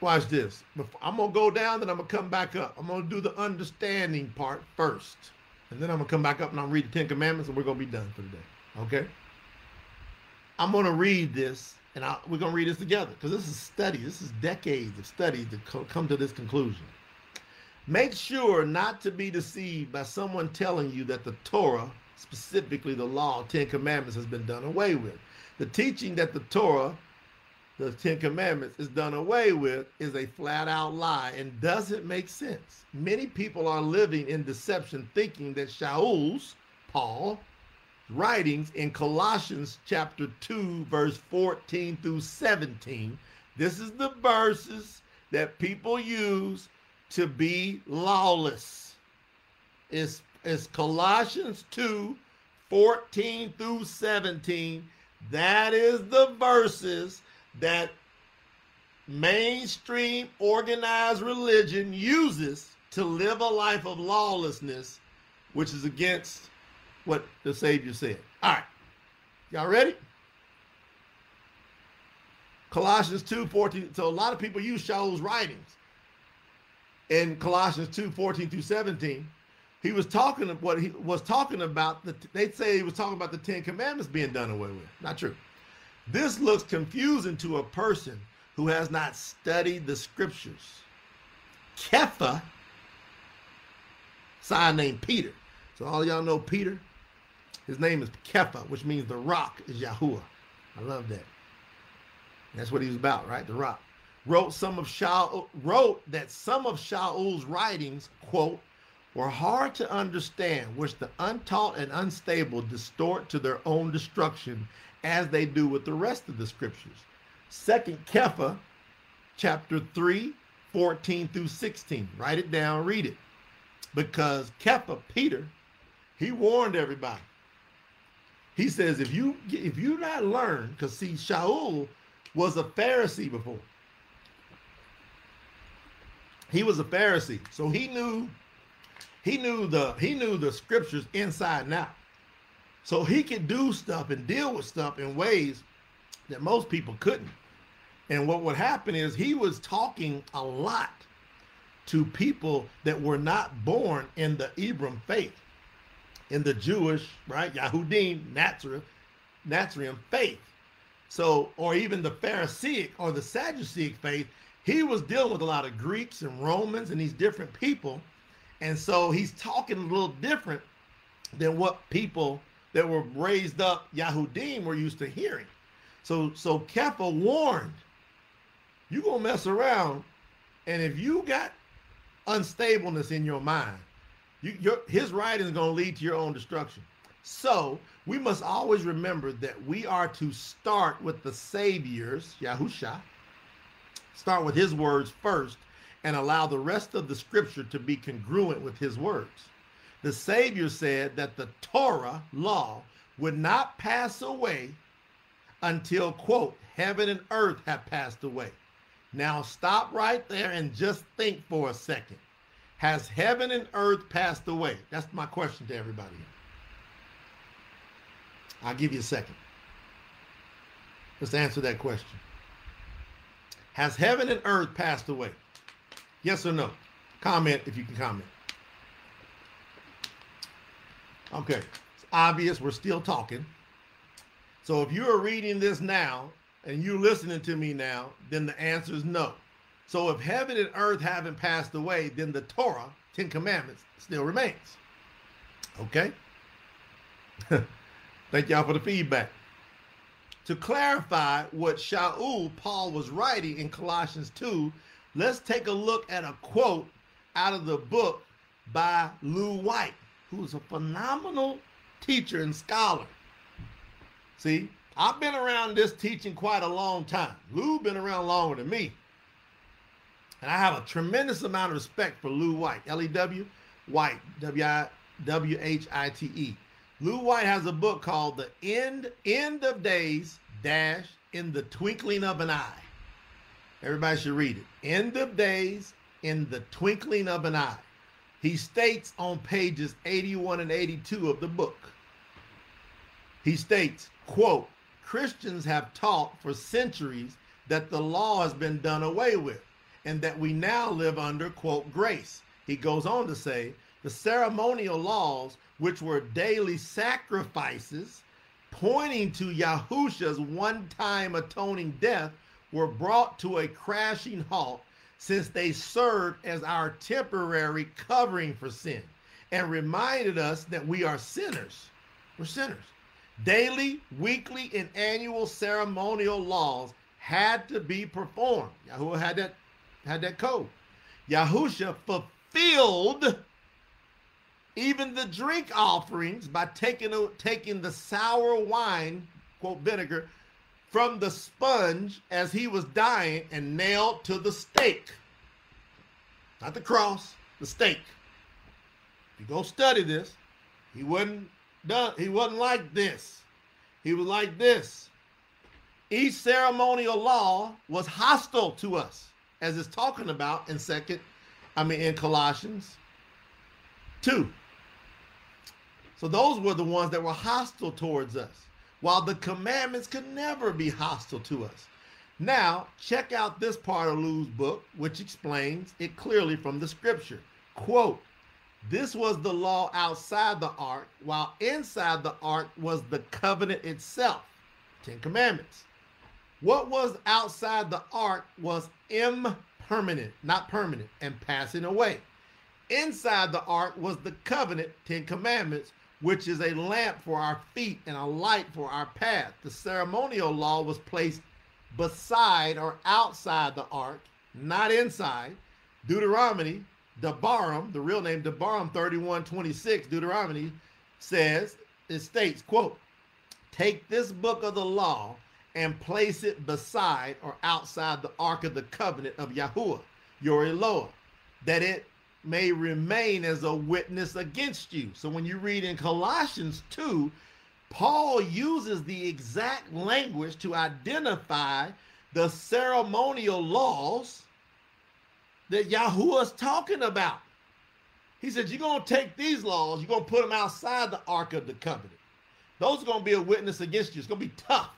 Watch this. I'm to go down, then I'm to come back up. I'm to do the understanding part first. And then I'm to come back up and I'll read the Ten Commandments and we're to be done for the day. Okay? I'm to read this, and I, we're to read this together because this is study. This is decades of study to co- come to this conclusion. Make sure not to be deceived by someone telling you that the Torah, specifically the law, Ten Commandments, has been done away with. The teaching that the Torah, the Ten Commandments, is done away with is a flat out lie and doesn't make sense. Many people are living in deception, thinking that Shaul's, Paul, writings in Colossians chapter 2, verse 14 through 17. This is the verses that people use to be lawless. It's, it's Colossians 2, 14 through 17. That is the verses that mainstream organized religion uses to live a life of lawlessness, which is against what the Savior said. All right. Y'all ready? Colossians 2 14. So a lot of people use Shaul's writings. In Colossians 2 14 through 17, he was talking what he was talking about. The, they say he was talking about the Ten Commandments being done away with. Not true. This looks confusing to a person who has not studied the scriptures. Kepha, sign named Peter. So all y'all know Peter. His name is Kepha, which means the rock is Yahuwah. I love that. That's what he was about, right? The rock. Wrote some of Shaul wrote that some of Shaul's writings, quote, were hard to understand, which the untaught and unstable distort to their own destruction, as they do with the rest of the scriptures. Second Kepha, chapter 3, 14 through 16. Write it down, read it. Because Kepha, Peter, he warned everybody. He says, if you if you not learn, because see, Shaul was a Pharisee before. He was a Pharisee, so he knew he knew the he knew the scriptures inside and out. So he could do stuff and deal with stuff in ways that most people couldn't. And what would happen is he was talking a lot to people that were not born in the Abram faith, in the Jewish, right, Yahudim, Nazareth, Nazarene faith. So, or even the Pharisaic or the Sadduceic faith, he was dealing with a lot of Greeks and Romans and these different people. And so he's talking a little different than what people that were raised up Yahudim were used to hearing. So so Kepha warned, you gonna mess around, and if you got unstableness in your mind, you, your, his writing is gonna lead to your own destruction. So we must always remember that we are to start with the Savior's, Yahusha, start with his words first, and allow the rest of the scripture to be congruent with his words. The Savior said that the Torah law would not pass away until, quote, heaven and earth have passed away. Now stop right there and just think for a second. Has heaven and earth passed away? That's my question to everybody. I'll give you a second. Let's answer that question. Has heaven and earth passed away? Yes or no? Comment if you can comment. Okay, it's obvious we're still talking. So if you are reading this now and you're listening to me now, then the answer is no. So if heaven and earth haven't passed away, then the Torah, Ten Commandments, still remains. Okay? Thank y'all for the feedback. To clarify what Shaul Paul was writing in Colossians 2, let's take a look at a quote out of the book by Lew White, who's a phenomenal teacher and scholar. See, I've been around this teaching quite a long time. Lew been around longer than me. And I have a tremendous amount of respect for Lew White, L-E-W, White, W-I-W-H-I-T-E. Lew White has a book called The End, End of Days, dash, in the Twinkling of an Eye. Everybody should read it. End of Days, in the Twinkling of an Eye. He states on pages 81 and 82 of the book, he states, quote, Christians have taught for centuries that the law has been done away with and that we now live under, quote, grace. He goes on to say, the ceremonial laws, which were daily sacrifices, pointing to Yahusha's one time atoning death, were brought to a crashing halt since they served as our temporary covering for sin and reminded us that we are sinners. We're sinners. Daily, weekly, and annual ceremonial laws had to be performed. Yahuwah had that, had that code. Yahusha fulfilled even the drink offerings by taking, taking the sour wine, quote, vinegar, from the sponge as he was dying and nailed to the stake. Not the cross, the stake. If you go study this, he wasn't done, he wasn't like this. He was like this. Each ceremonial law was hostile to us, as it's talking about in second, I mean in Colossians 2. So those were the ones that were hostile towards us, while the commandments could never be hostile to us. Now, check out this part of Lew's book, which explains it clearly from the scripture. Quote, this was the law outside the ark, while inside the ark was the covenant itself, Ten Commandments. What was outside the ark was impermanent, not permanent, and passing away. Inside the ark was the covenant, Ten Commandments, which is a lamp for our feet and a light for our path. The ceremonial law was placed beside or outside the ark, not inside. Deuteronomy, Debarim, the real name Debarim 3126, Deuteronomy says, it states, quote, take this book of the law and place it beside or outside the ark of the covenant of Yahuwah, your Eloah, that it may remain as a witness against you. So when you read in Colossians 2, Paul uses the exact language to identify the ceremonial laws that Yahuwah is talking about. He said, You're going to take these laws, you're going to put them outside the Ark of the Covenant. Those are going to be a witness against you. It's going to be tough.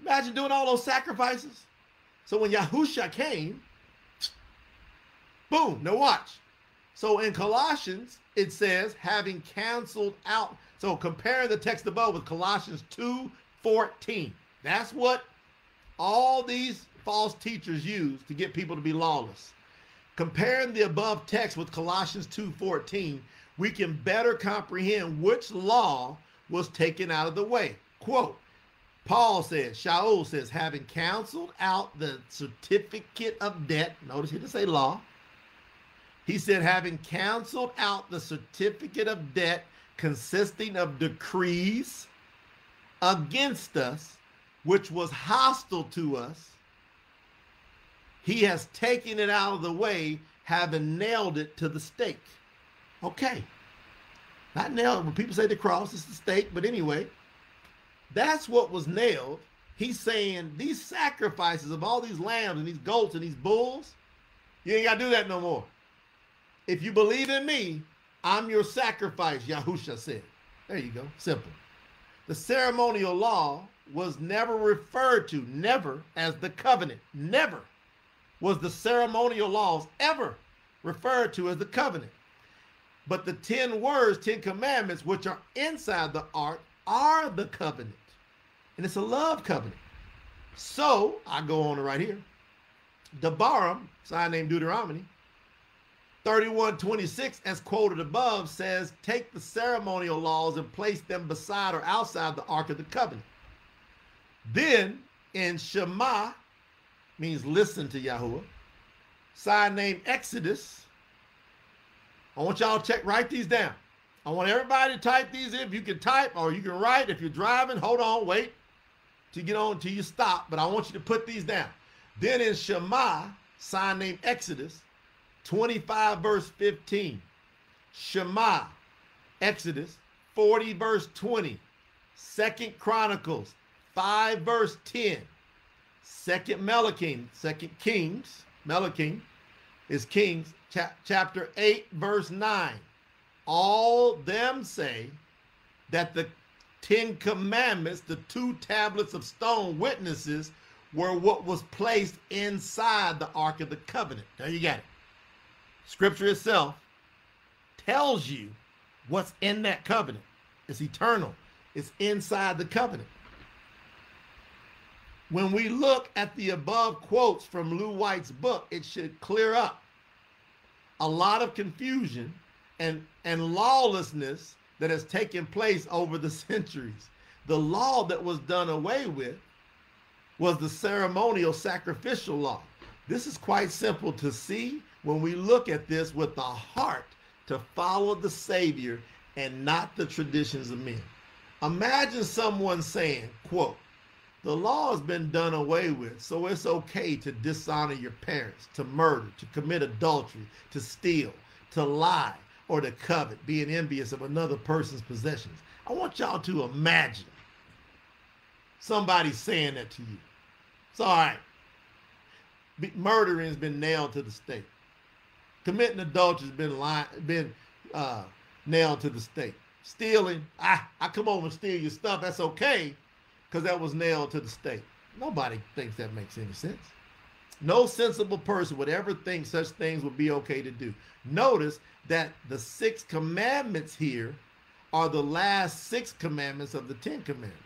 Imagine doing all those sacrifices. So when Yahusha came, boom, now watch. So in Colossians, it says, having canceled out. So comparing the text above with Colossians 2 14. That's what all these false teachers use to get people to be lawless. Comparing the above text with Colossians 2 14, we can better comprehend which law was taken out of the way. Quote, Paul says, Shaul says, having canceled out the certificate of debt, notice he didn't say law, he said, having canceled out the certificate of debt consisting of decrees against us, which was hostile to us, he has taken it out of the way, having nailed it to the stake. Okay. Not nailed. When people say the cross, is the stake. But anyway, that's what was nailed. He's saying these sacrifices of all these lambs and these goats and these bulls, you ain't got to do that no more. If you believe in me, I'm your sacrifice, Yahusha said. There you go. Simple. The ceremonial law was never referred to, never as the covenant. Never was the ceremonial laws ever referred to as the covenant. But the 10 words, 10 commandments, which are inside the ark, are the covenant. And it's a love covenant. So I go on right here. Debarim, sign named Deuteronomy, 3126, as quoted above, says, Take the ceremonial laws and place them beside or outside the Ark of the Covenant. Then in Shema, means listen to Yahuwah, sign name Exodus. I want y'all to check, write these down. I want everybody to type these in. If you can type or you can write. If you're driving, hold on, wait to get on till you stop. But I want you to put these down. Then in Shema, sign name Exodus, 25 verse 15. Shema, Exodus 40 verse 20. Second Chronicles 5 verse 10. Second Second Kings, Melachim is Kings, cha- chapter 8 verse 9. All them say that the Ten Commandments, the two tablets of stone witnesses, were what was placed inside the Ark of the Covenant. There you got it. Scripture itself tells you what's in that covenant. It's eternal, it's inside the covenant. When we look at the above quotes from Lew White's book, it should clear up a lot of confusion and, and lawlessness that has taken place over the centuries. The law that was done away with was the ceremonial sacrificial law. This is quite simple to see when we look at this with the heart to follow the Savior and not the traditions of men. Imagine someone saying, quote, the law has been done away with, so it's okay to dishonor your parents, to murder, to commit adultery, to steal, to lie, or to covet, being envious of another person's possessions. I want y'all to imagine somebody saying that to you. It's all right. Murdering has been nailed to the stake. Committing adultery has been li- been uh, nailed to the stake. Stealing, I, I come over and steal your stuff. That's okay, because that was nailed to the stake. Nobody thinks that makes any sense. No sensible person would ever think such things would be okay to do. Notice that the six commandments here are the last six commandments of the Ten Commandments.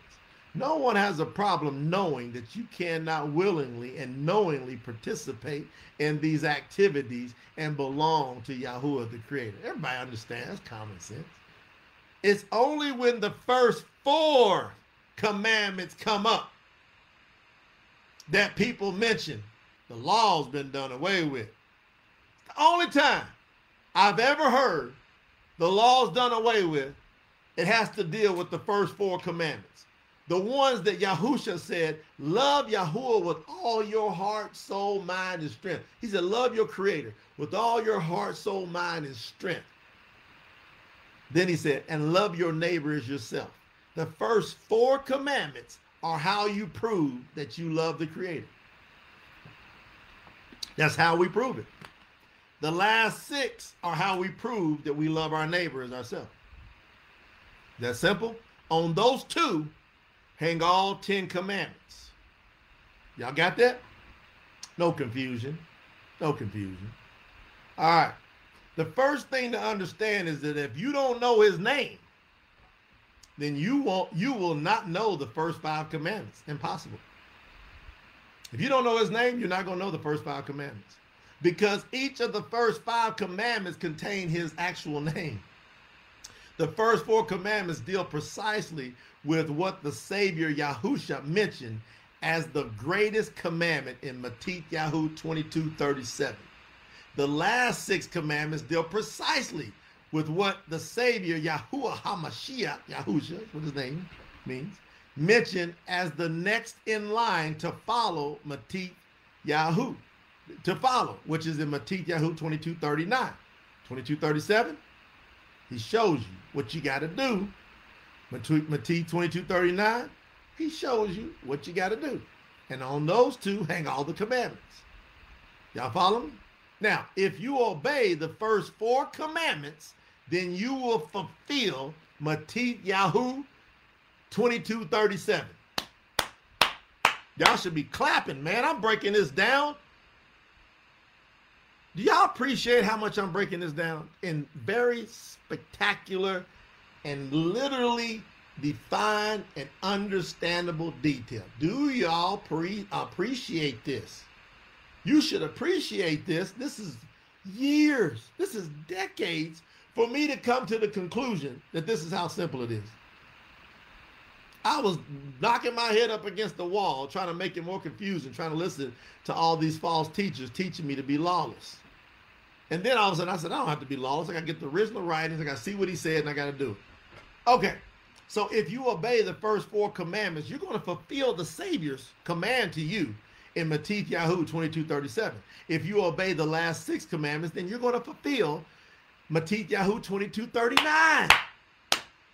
No one has a problem knowing that you cannot willingly and knowingly participate in these activities and belong to Yahuwah the Creator. Everybody understands common sense. It's only when the first four commandments come up that people mention the law's been done away with. the only time I've ever heard the law's done away with, it has to deal with the first four commandments. The ones that Yahusha said, love Yahuwah with all your heart, soul, mind, and strength. He said, love your creator with all your heart, soul, mind, and strength. Then he said, and love your neighbor as yourself. The first four commandments are how you prove that you love the creator. That's how we prove it. The last six are how we prove that we love our neighbor as ourselves. That simple. On those two, hang all 10 commandments. Y'all got that? No confusion. No confusion. All right. The first thing to understand is that if you don't know his name, then you won't you will not know the first five commandments. Impossible. If you don't know his name, you're not going to know the first five commandments. Because each of the first five commandments contain his actual name. The first four commandments deal precisely with what the Savior Yahusha mentioned as the greatest commandment in Matithyahu 22:37. The last six commandments deal precisely with what the Savior Yahuwah HaMashiach, Yahusha, what his name means, mentioned as the next in line to follow Matit Yahu, to follow, which is in Matithyahu 22:39. 22:37, he shows you what you got to do Matthew 22 39, he shows you what you got to do. And on those two hang all the commandments. Y'all follow me? Now, if you obey the first four commandments, then you will fulfill Matithyahu 2237. Y'all should be clapping, man. I'm breaking this down. Do y'all appreciate how much I'm breaking this down in very spectacular and literally defined and understandable detail. Do y'all pre- appreciate this? You should appreciate this. This is years, this is decades for me to come to the conclusion that this is how simple it is. I was knocking my head up against the wall, trying to make it more confusing, trying to listen to all these false teachers teaching me to be lawless. And then all of a sudden I said, I don't have to be lawless. I got to get the original writings. I got to see what he said and I got to do it. Okay. So if you obey the first four commandments, you're going to fulfill the Savior's command to you in Matithyahu 2237. If you obey the last six commandments, then you're going to fulfill Matithyahu 2239.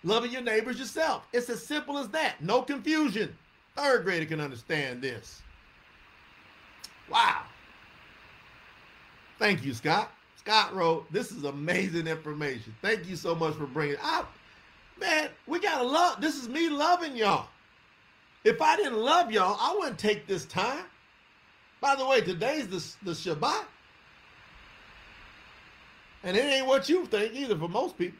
Loving your neighbors yourself. It's as simple as that. No confusion. Third grader can understand this. Wow. Thank you, Scott. Scott wrote, This is amazing information. Thank you so much for bringing it. Man, we gotta love. This is me loving y'all. If I didn't love y'all, I wouldn't take this time. By the way, today's the, the Shabbat. And it ain't what you think either for most people.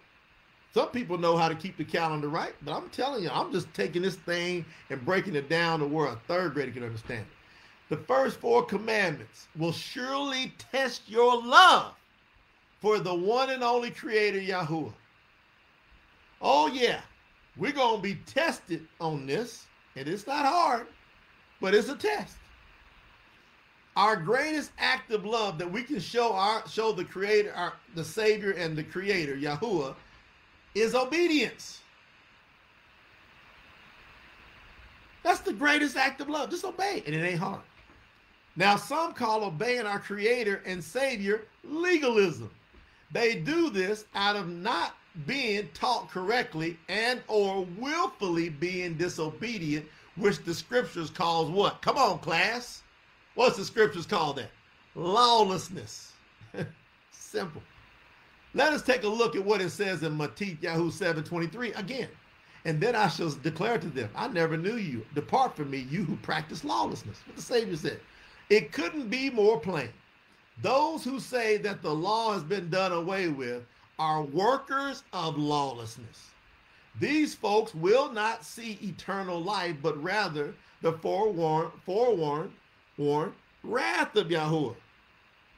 Some people know how to keep the calendar right, but I'm telling you, I'm just taking this thing and breaking it down to where a third grader can understand it. The first four commandments will surely test your love for the one and only creator, Yahuwah. Oh, yeah, we're going to be tested on this, and it's not hard, but it's a test. Our greatest act of love that we can show our show the creator, our the savior and the creator, Yahuwah, is obedience. That's the greatest act of love. Just obey, and it ain't hard. Now, some call obeying our creator and savior legalism. They do this out of not being taught correctly and or willfully being disobedient which the scriptures calls what? Come on, class. What's the scriptures call that? Lawlessness. Simple. Let us take a look at what it says in Matthew 7:23 again. And then I shall declare to them, I never knew you. Depart from me, you who practice lawlessness. What the Savior said. It couldn't be more plain. Those who say that the law has been done away with are workers of lawlessness. These folks will not see eternal life, but rather the forewarned, forewarned, warned wrath of Yahuwah.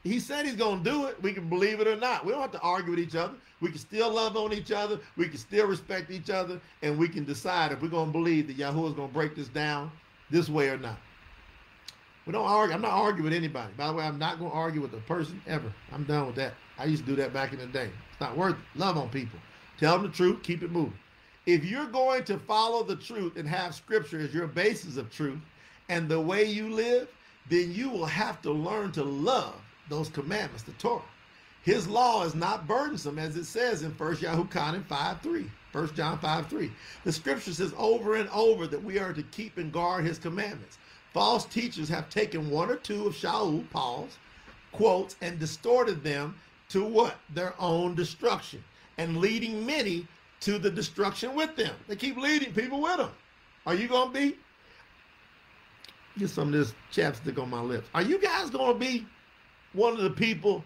He said he's going to do it. We can believe it or not. We don't have to argue with each other. We can still love on each other. We can still respect each other. And we can decide if we're going to believe that Yahuwah is going to break this down this way or not. We don't argue. I'm not arguing with anybody. By the way, I'm not going to argue with a person ever. I'm done with that. I used to do that back in the day. It's not worth it. Love on people. Tell them the truth. Keep it moving. If you're going to follow the truth and have scripture as your basis of truth and the way you live, then you will have to learn to love those commandments, the Torah. His law is not burdensome, as it says in 1 Yahukanan 5 3. 1 John 5 3. The scripture says over and over that we are to keep and guard his commandments. False teachers have taken one or two of Shaul, Paul's quotes, and distorted them to what? Their own destruction, and leading many to the destruction with them. They keep leading people with them. Are you going to be? Get some of this chapstick on my lips. Are you guys going to be one of the people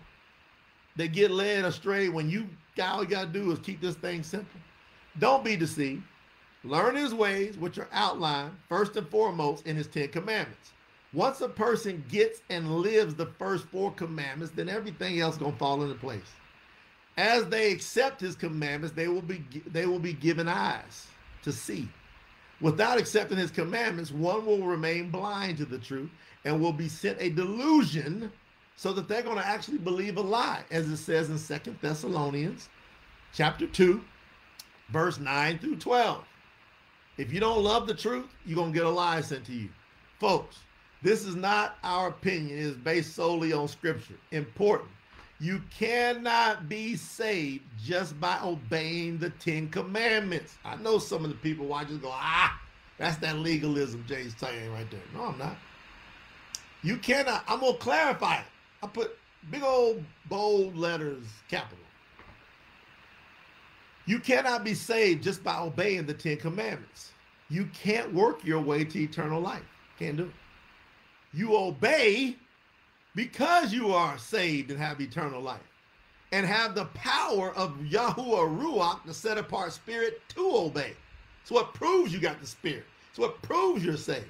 that get led astray when you all you got to do is keep this thing simple? Don't be deceived. Learn his ways, which are outlined first and foremost in his Ten Commandments. Once a person gets and lives the first four commandments, then everything else gonna fall into place. As they accept his commandments, they will be they will be given eyes to see. Without accepting his commandments, one will remain blind to the truth and will be sent a delusion so that they're going to actually believe a lie, as it says in Second Thessalonians chapter 2, verse 9 through 12. If you don't love the truth, you're going to get a lie sent to you. Folks, this is not our opinion. It is based solely on scripture. Important. You cannot be saved just by obeying the Ten Commandments. I know some of the people watch just go, ah, that's that legalism Jay's saying right there. No, I'm not. You cannot. I'm going to clarify it. I put big old bold letters, capital. You cannot be saved just by obeying the Ten Commandments. You can't work your way to eternal life. Can't do it. You obey because you are saved and have eternal life and have the power of Yahuwah Ruach, the set apart spirit, to obey. It's what proves you got the spirit. It's what proves you're saved.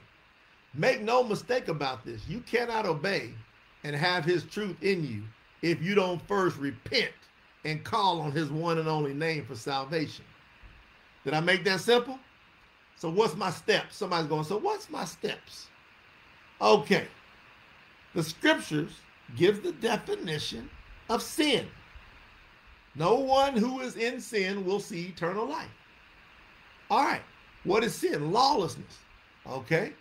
Make no mistake about this. You cannot obey and have his truth in you if you don't first repent and call on his one and only name for salvation. Did I make that simple? So what's my steps? Somebody's going, so what's my steps? Okay. The scriptures give the definition of sin. No one who is in sin will see eternal life. All right. What is sin? Lawlessness. Okay.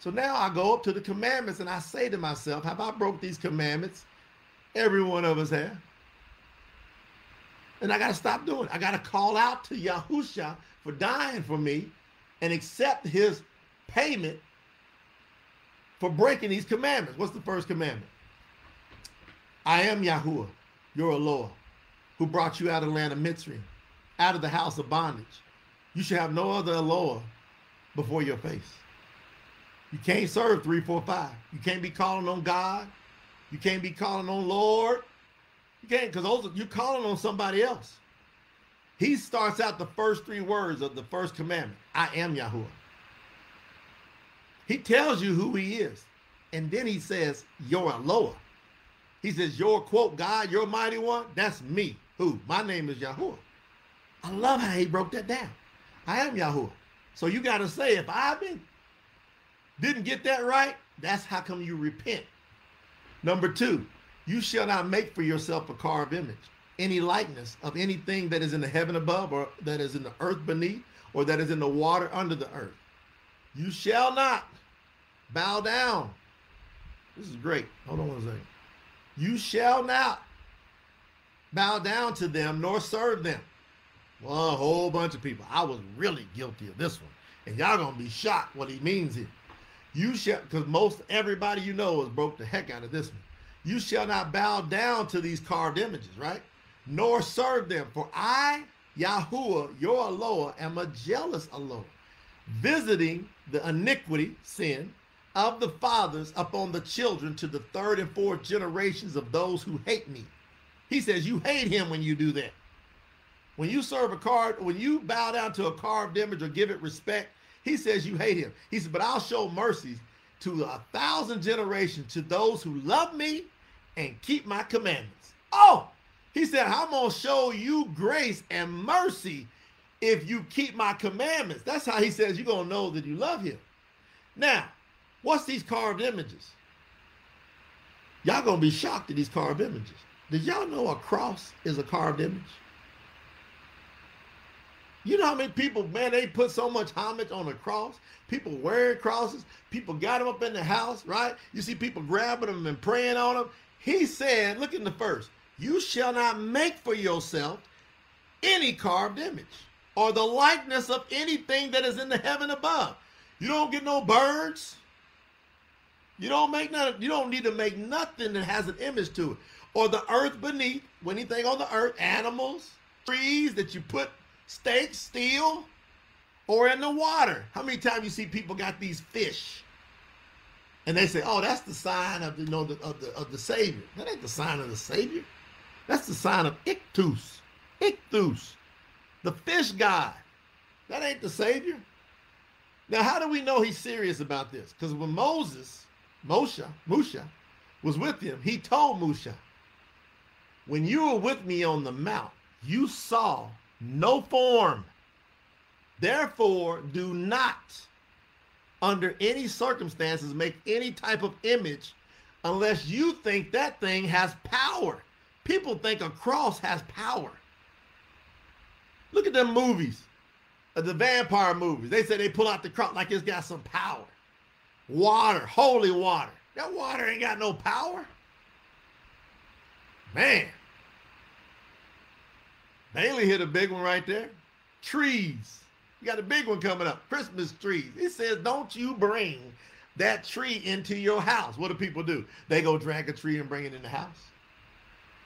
So now I go up to the commandments and I say to myself, have I broke these commandments? Every one of us have. And I got to stop doing it. I got to call out to Yahusha for dying for me and accept his payment for breaking these commandments. What's the first commandment? I am Yahuwah, your Eloah, who brought you out of the land of Mitzrayim, out of the house of bondage. You should have no other Eloah before your face. You can't serve three, four, five. You can't be calling on God. You can't be calling on Lord. You can't, because you're calling on somebody else. He starts out the first three words of the first commandment. I am Yahuwah. He tells you who he is. And then he says, You're Eloah. He says, Your quote, God, your mighty one, that's me. Who? My name is Yahuwah. I love how he broke that down. I am Yahuwah. So you got to say, if I've been didn't get that right, that's how come you repent. Number two, you shall not make for yourself a carved image, any likeness of anything that is in the heaven above, or that is in the earth beneath, or that is in the water under the earth. You shall not bow down. This is great. Hold on one second. You shall not bow down to them nor serve them. Well, a whole bunch of people. I was really guilty of this one. And y'all gonna be shocked what he means here. You shall, because most everybody you know has broke the heck out of this one. You shall not bow down to these carved images, right? Nor serve them. For I, Yahuwah, your Eloah, am a jealous Eloah, visiting the iniquity, sin, of the fathers upon the children to the third and fourth generations of those who hate me. He says, You hate him when you do that. When you serve a card, when you bow down to a carved image or give it respect, he says you hate him. He said, But I'll show mercy to a thousand generations to those who love me and keep my commandments. Oh, he said, I'm going to show you grace and mercy if you keep my commandments. That's how he says you're going to know that you love him. Now, what's these carved images? Y'all going to be shocked at these carved images. Did y'all know a cross is a carved image? You know how many people, man, they put so much homage on a cross. People wearing crosses. People got them up in the house, right? You see people grabbing them and praying on them. He said, look in the first, you shall not make for yourself any carved image or the likeness of anything that is in the heaven above. You don't get no birds. You don't make none, you don't need to make nothing that has an image to it. Or the earth beneath, anything on the earth, animals, trees that you put steak, steel, or in the water. How many times you see people got these fish? And they say, oh, that's the sign of the, you know, the, of, the, of the Savior. That ain't the sign of the Savior. That's the sign of Ictus, Ictus, the fish god. That ain't the Savior. Now, how do we know he's serious about this? Because when Moses, Moshe, Musha, was with him, he told Musha, when you were with me on the mount, you saw no form. Therefore, do not, under any circumstances, make any type of image unless you think that thing has power. People think a cross has power. Look at them movies, uh, the vampire movies. They say they pull out the cross like it's got some power. Water, holy water. That water ain't got no power. Man, Bailey hit a big one right there. Trees. You got a big one coming up. Christmas trees. He says, don't you bring that tree into your house. What do people do? They go drag a tree and bring it in the house.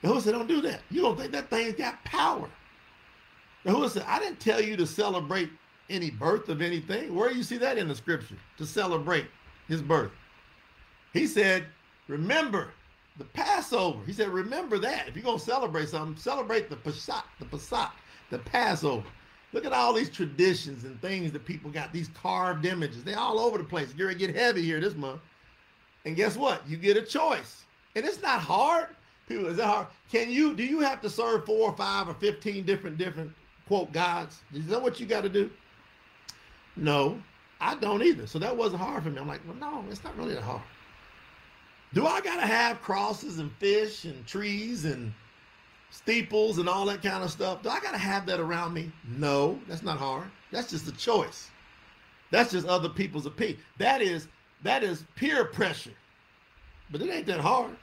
Who said, don't do that. You don't think that thing's got power. Who said, I didn't tell you to celebrate any birth of anything. Where do you see that in the scripture? To celebrate his birth. He said, remember the Passover. He said, remember that. If you're going to celebrate something, celebrate the Pesach, the Pesach, the Passover. Look at all these traditions and things that people got, these carved images. They're all over the place. You're to get heavy here this month. And guess what? You get a choice. And it's not hard. People, is that hard? Can you, do you have to serve four or five or 15 different, different quote gods? Is that what you got to do? No, I don't either. So that wasn't hard for me. I'm like, well, no, it's not really that hard. Do I got to have crosses and fish and trees and steeples and all that kind of stuff? Do I got to have that around me? No, that's not hard. That's just a choice. That's just other people's opinion. That is that is peer pressure. But it ain't that hard.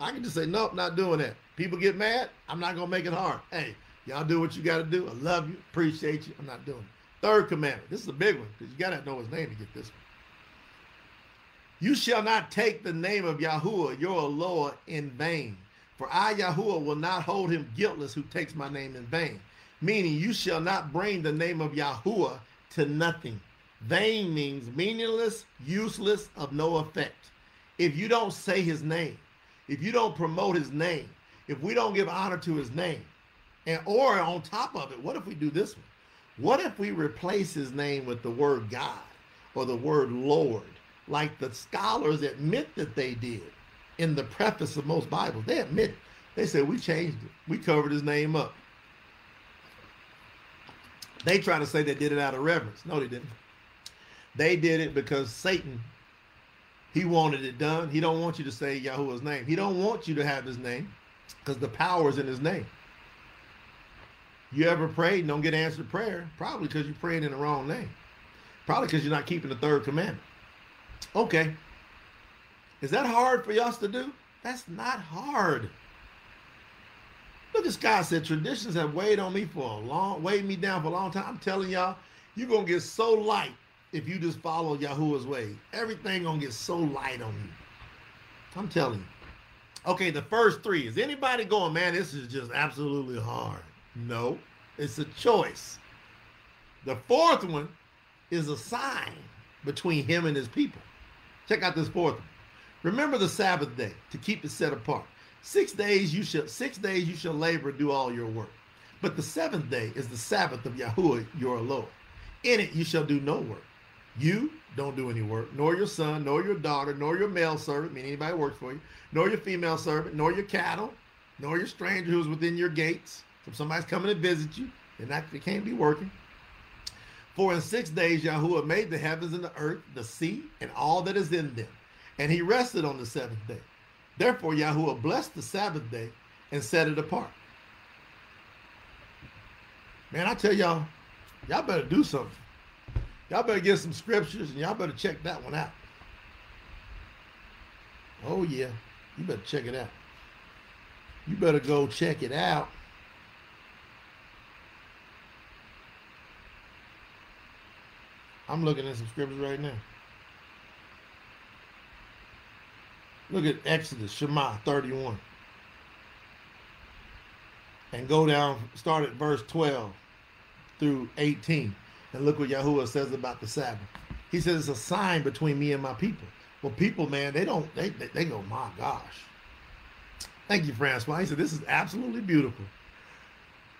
I can just say, nope, not doing that. People get mad. I'm not to make it hard. Hey, y'all do what you got to do. I love you. Appreciate you. I'm not doing it. Third commandment. This is a big one because you got to know his name to get this one. You shall not take the name of Yahuwah, your Lord, in vain. For I, Yahuwah, will not hold him guiltless who takes my name in vain. Meaning, you shall not bring the name of Yahuwah to nothing. Vain means meaningless, useless, of no effect. If you don't say his name, if you don't promote his name, if we don't give honor to his name, and or on top of it, what if we do this one? What if we replace his name with the word God or the word Lord like the scholars admit that they did in the preface of most Bibles. They admit it. They said, we changed it. We covered his name up. They try to say they did it out of reverence. No, they didn't. They did it because Satan, he wanted it done. He don't want you to say Yahuwah's name. He don't want you to have his name because the power is in his name. You ever prayed and don't get answered prayer? Probably because you prayed in the wrong name. Probably because you're not keeping the third commandment. Okay. Is that hard for y'all to do? That's not hard. Look, this guy said traditions have weighed on me for a long, weighed me down for a long time. I'm telling y'all, you're gonna get so light if you just follow Yahuwah's way. Everything gonna get so light on you. I'm telling you. Okay, the first three. Is anybody going, man, this is just absolutely hard? No, it's a choice. The fourth one is a sign between him and his people. Check out this fourth one. Remember the Sabbath day to keep it set apart. Six days you shall six days you shall labor and do all your work. But the seventh day is the Sabbath of Yahuwah your Lord. In it you shall do no work. You don't do any work, nor your son, nor your daughter, nor your male servant, meaning anybody works for you, nor your female servant, nor your cattle, nor your stranger who's within your gates. If somebody's coming to visit you, they're not, they can't be working. For in six days Yahuwah made the heavens and the earth, the sea, and all that is in them. And he rested on the seventh day. Therefore Yahuwah blessed the Sabbath day and set it apart. Man, I tell y'all, y'all better do something. Y'all better get some scriptures and y'all better check that one out. Oh, yeah. You better check it out. You better go check it out. I'm looking at some scriptures right now. Look at Exodus, Shema 31. And go down, start at verse 12 through 18. And look what Yahuwah says about the Sabbath. He says it's a sign between me and my people. Well, people, man, they don't, they, they, they go, my gosh. Thank you, Francois. He said, this is absolutely beautiful.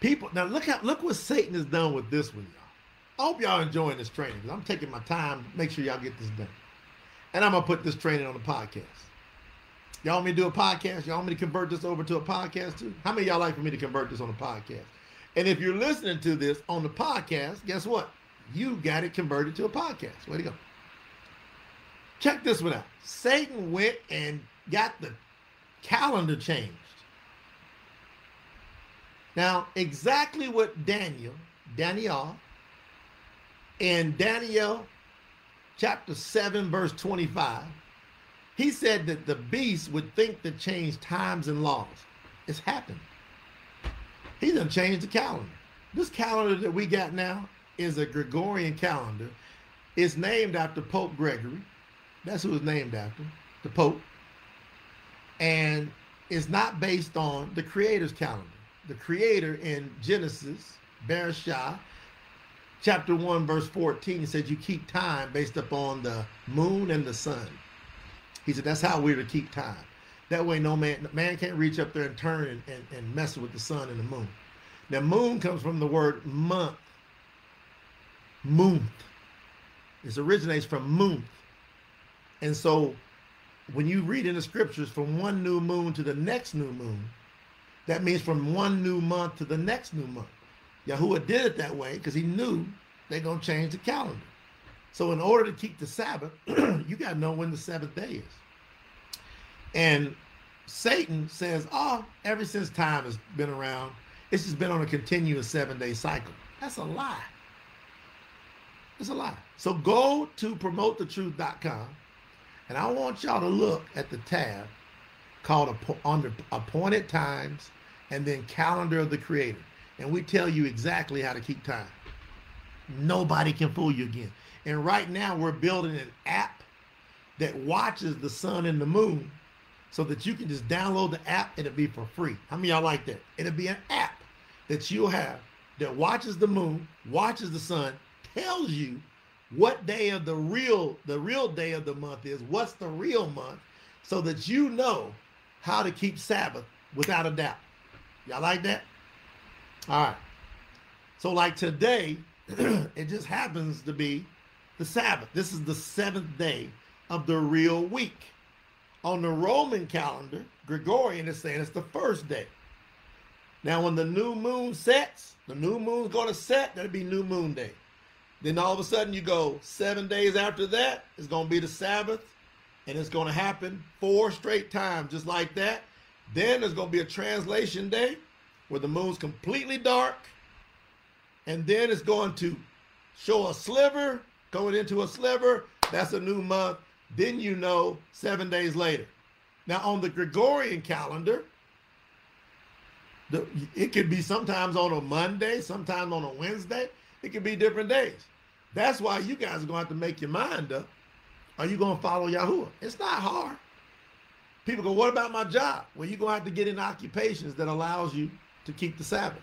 People, now look how, look what Satan has done with this one, y'all. I hope y'all enjoying this training I'm taking my time make sure y'all get this done. And I'm going to put this training on the podcast. Y'all want me to do a podcast? Y'all want me to convert this over to a podcast too? How many y'all like for me to convert this on a podcast? And if you're listening to this on the podcast, guess what? you got it converted to a podcast. Way to go. Check this one out. Satan went and got the calendar changed. Now, exactly what Daniel, Daniel, in Daniel chapter 7, verse 25, he said that the beast would think to change times and laws. It's happened. He done changed the calendar. This calendar that we got now is a Gregorian calendar. It's named after Pope Gregory. That's who it's named after, the Pope. And it's not based on the Creator's calendar. The Creator in Genesis, Bereshah, chapter 1, verse 14, said you keep time based upon the moon and the sun. He said that's how we're to keep time. That way, no man man can't reach up there and turn and, and, and mess with the sun and the moon. Now, moon comes from the word month Munth. This originates from Munth. And so when you read in the scriptures from one new moon to the next new moon, that means from one new month to the next new month. Yahuwah did it that way because he knew they're going to change the calendar. So in order to keep the Sabbath, you got to know when the seventh day is. And Satan says, oh, ever since time has been around, it's just been on a continuous seven day cycle. That's a lie. It's a lie. So go to promotethetruth.com and I want y'all to look at the tab called under appointed times and then calendar of the creator. And we tell you exactly how to keep time. Nobody can fool you again. And right now we're building an app that watches the sun and the moon so that you can just download the app and it'll be for free. How many y'all like that? It'll be an app that you'll have that watches the moon, watches the sun, tells you what day of the real the real day of the month is, what's the real month, so that you know how to keep Sabbath without a doubt. Y'all like that? All right. So like today, it just happens to be the Sabbath. This is the seventh day of the real week. On the Roman calendar, Gregorian is saying it's the first day. Now, when the new moon sets, the new moon's going to set, that'll be new moon day. Then all of a sudden you go seven days after that, it's going to be the Sabbath, and it's going to happen four straight times, just like that. Then there's going to be a translation day where the moon's completely dark, and then it's going to show a sliver going into a sliver. That's a new month. Then you know seven days later. Now on the Gregorian calendar, the, it could be sometimes on a Monday, sometimes on a Wednesday. It could be different days. That's why you guys are going to have to make your mind up. Are you going to follow Yahuwah? It's not hard. People go, what about my job? Well, you're going to have to get in occupations that allows you to keep the Sabbath.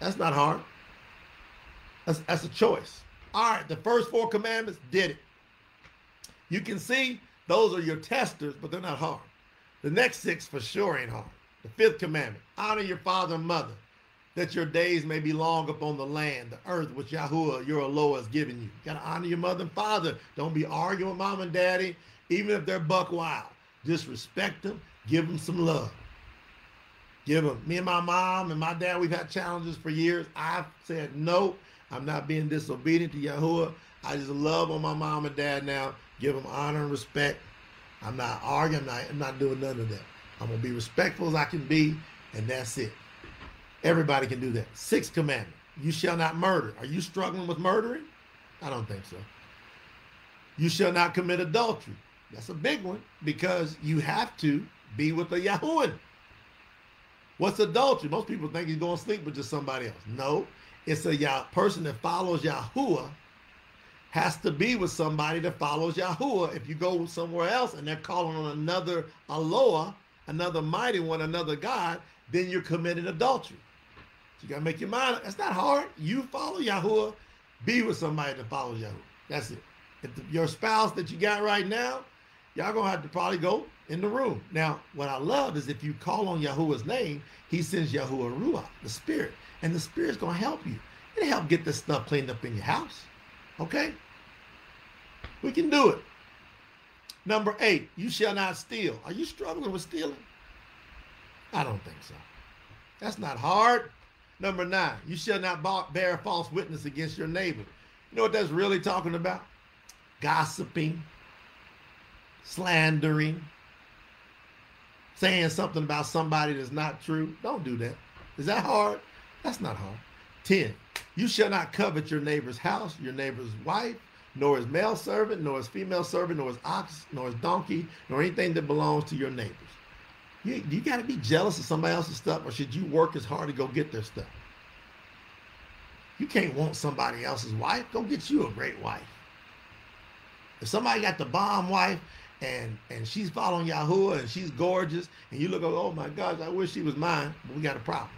That's not hard. That's, that's a choice. All right, the first four commandments did it. You can see those are your testers, but they're not hard. The next six for sure ain't hard. The fifth commandment, honor your father and mother, that your days may be long upon the land, the earth which Yahuwah, your Eloah, has given you. You got to honor your mother and father. Don't be arguing with mom and daddy, even if they're buck wild. Just respect them, give them some love. Give them. Me and my mom and my dad, we've had challenges for years. I've said, no, I'm not being disobedient to Yahuwah. I just love on my mom and dad now. Give them honor and respect. I'm not arguing. I'm not, I'm not doing none of that. I'm going to be respectful as I can be, and that's it. Everybody can do that. Sixth commandment you shall not murder. Are you struggling with murdering? I don't think so. You shall not commit adultery. That's a big one because you have to be with a Yahuwah. What's adultery? Most people think he's going to sleep with just somebody else. No, it's a Yah- person that follows Yahuwah has to be with somebody that follows Yahuwah. If you go somewhere else and they're calling on another Eloah, another mighty one, another God, then you're committing adultery. So you got to make your mind. That's not hard. You follow Yahuwah, be with somebody that follows Yahuwah. That's it. If the, your spouse that you got right now, y'all to have to probably go in the room. Now, what I love is if you call on Yahuwah's name, he sends Yahuwah Ruach, the Spirit. And the Spirit's going to help you. It'll help get this stuff cleaned up in your house. Okay? We can do it. Number eight, you shall not steal. Are you struggling with stealing? I don't think so. That's not hard. Number nine, you shall not bear false witness against your neighbor. You know what that's really talking about? Gossiping, slandering, saying something about somebody that's not true. Don't do that. Is that hard? That's not hard. 10. You shall not covet your neighbor's house, your neighbor's wife, nor his male servant, nor his female servant, nor his ox, nor his donkey, nor anything that belongs to your neighbors. You, you got to be jealous of somebody else's stuff, or should you work as hard to go get their stuff? You can't want somebody else's wife. Go get you a great wife. If somebody got the bomb wife and and she's following Yahuwah and she's gorgeous, and you look, oh my gosh, I wish she was mine, but we got a problem.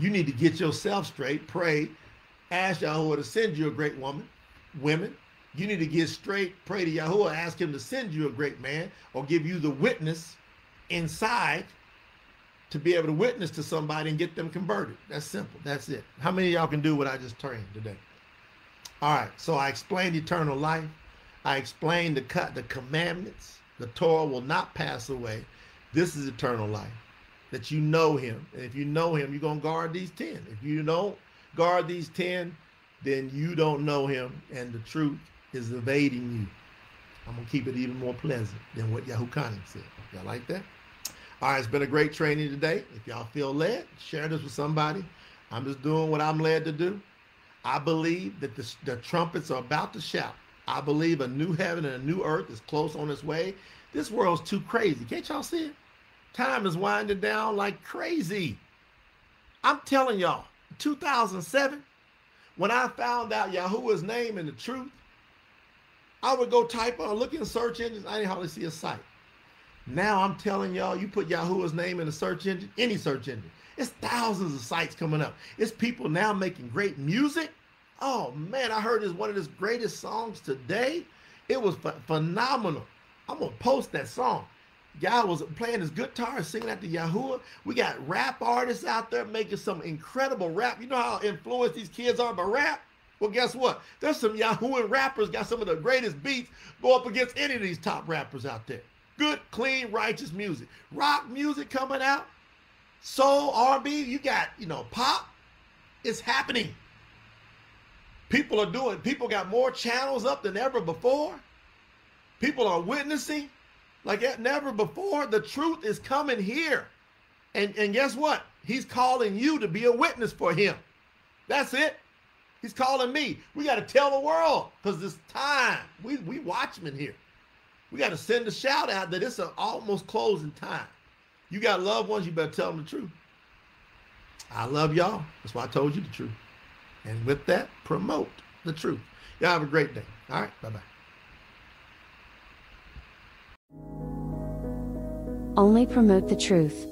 You need to get yourself straight, pray, ask Yahuwah to send you a great woman, women. You need to get straight, pray to Yahuwah, ask him to send you a great man or give you the witness inside to be able to witness to somebody and get them converted. That's simple. That's it. How many of y'all can do what I just trained today? All right. So I explained eternal life. I explained the cut the commandments. The Torah will not pass away. This is eternal life that you know him. And if you know him, you're going to guard these 10. If you don't guard these 10, then you don't know him and the truth is evading you. I'm going to keep it even more pleasant than what Yahukanan said. Y'all like that? All right, it's been a great training today. If y'all feel led, share this with somebody. I'm just doing what I'm led to do. I believe that the, the trumpets are about to shout. I believe a new heaven and a new earth is close on its way. This world's too crazy. Can't y'all see it? Time is winding down like crazy. I'm telling y'all, 2007, when I found out Yahuwah's name and the truth, I would go type on, look in search engines. I didn't hardly see a site. Now I'm telling y'all, you put Yahuwah's name in a search engine, any search engine, it's thousands of sites coming up. It's people now making great music. Oh man, I heard this one of his greatest songs today. It was ph- phenomenal. I'm gonna post that song. Guy was playing his guitar, singing at the Yahuwah. We got rap artists out there making some incredible rap. You know how influenced these kids are by rap? Well, guess what? There's some Yahuwah rappers got some of the greatest beats. Go up against any of these top rappers out there. Good, clean, righteous music. Rock music coming out. Soul, R&B. You got, you know, pop. It's happening. People are doing, people got more channels up than ever before. People are witnessing like eh, never before. The truth is coming here. And, and guess what? He's calling you to be a witness for him. That's it. He's calling me. We got to tell the world because it's time. We, we watchmen here. We got to send a shout out that it's a almost closing time. You got loved ones, you better tell them the truth. I love y'all. That's why I told you the truth. And with that, promote. the truth. Y'all have a great day. All right. Bye bye. Only promote the truth.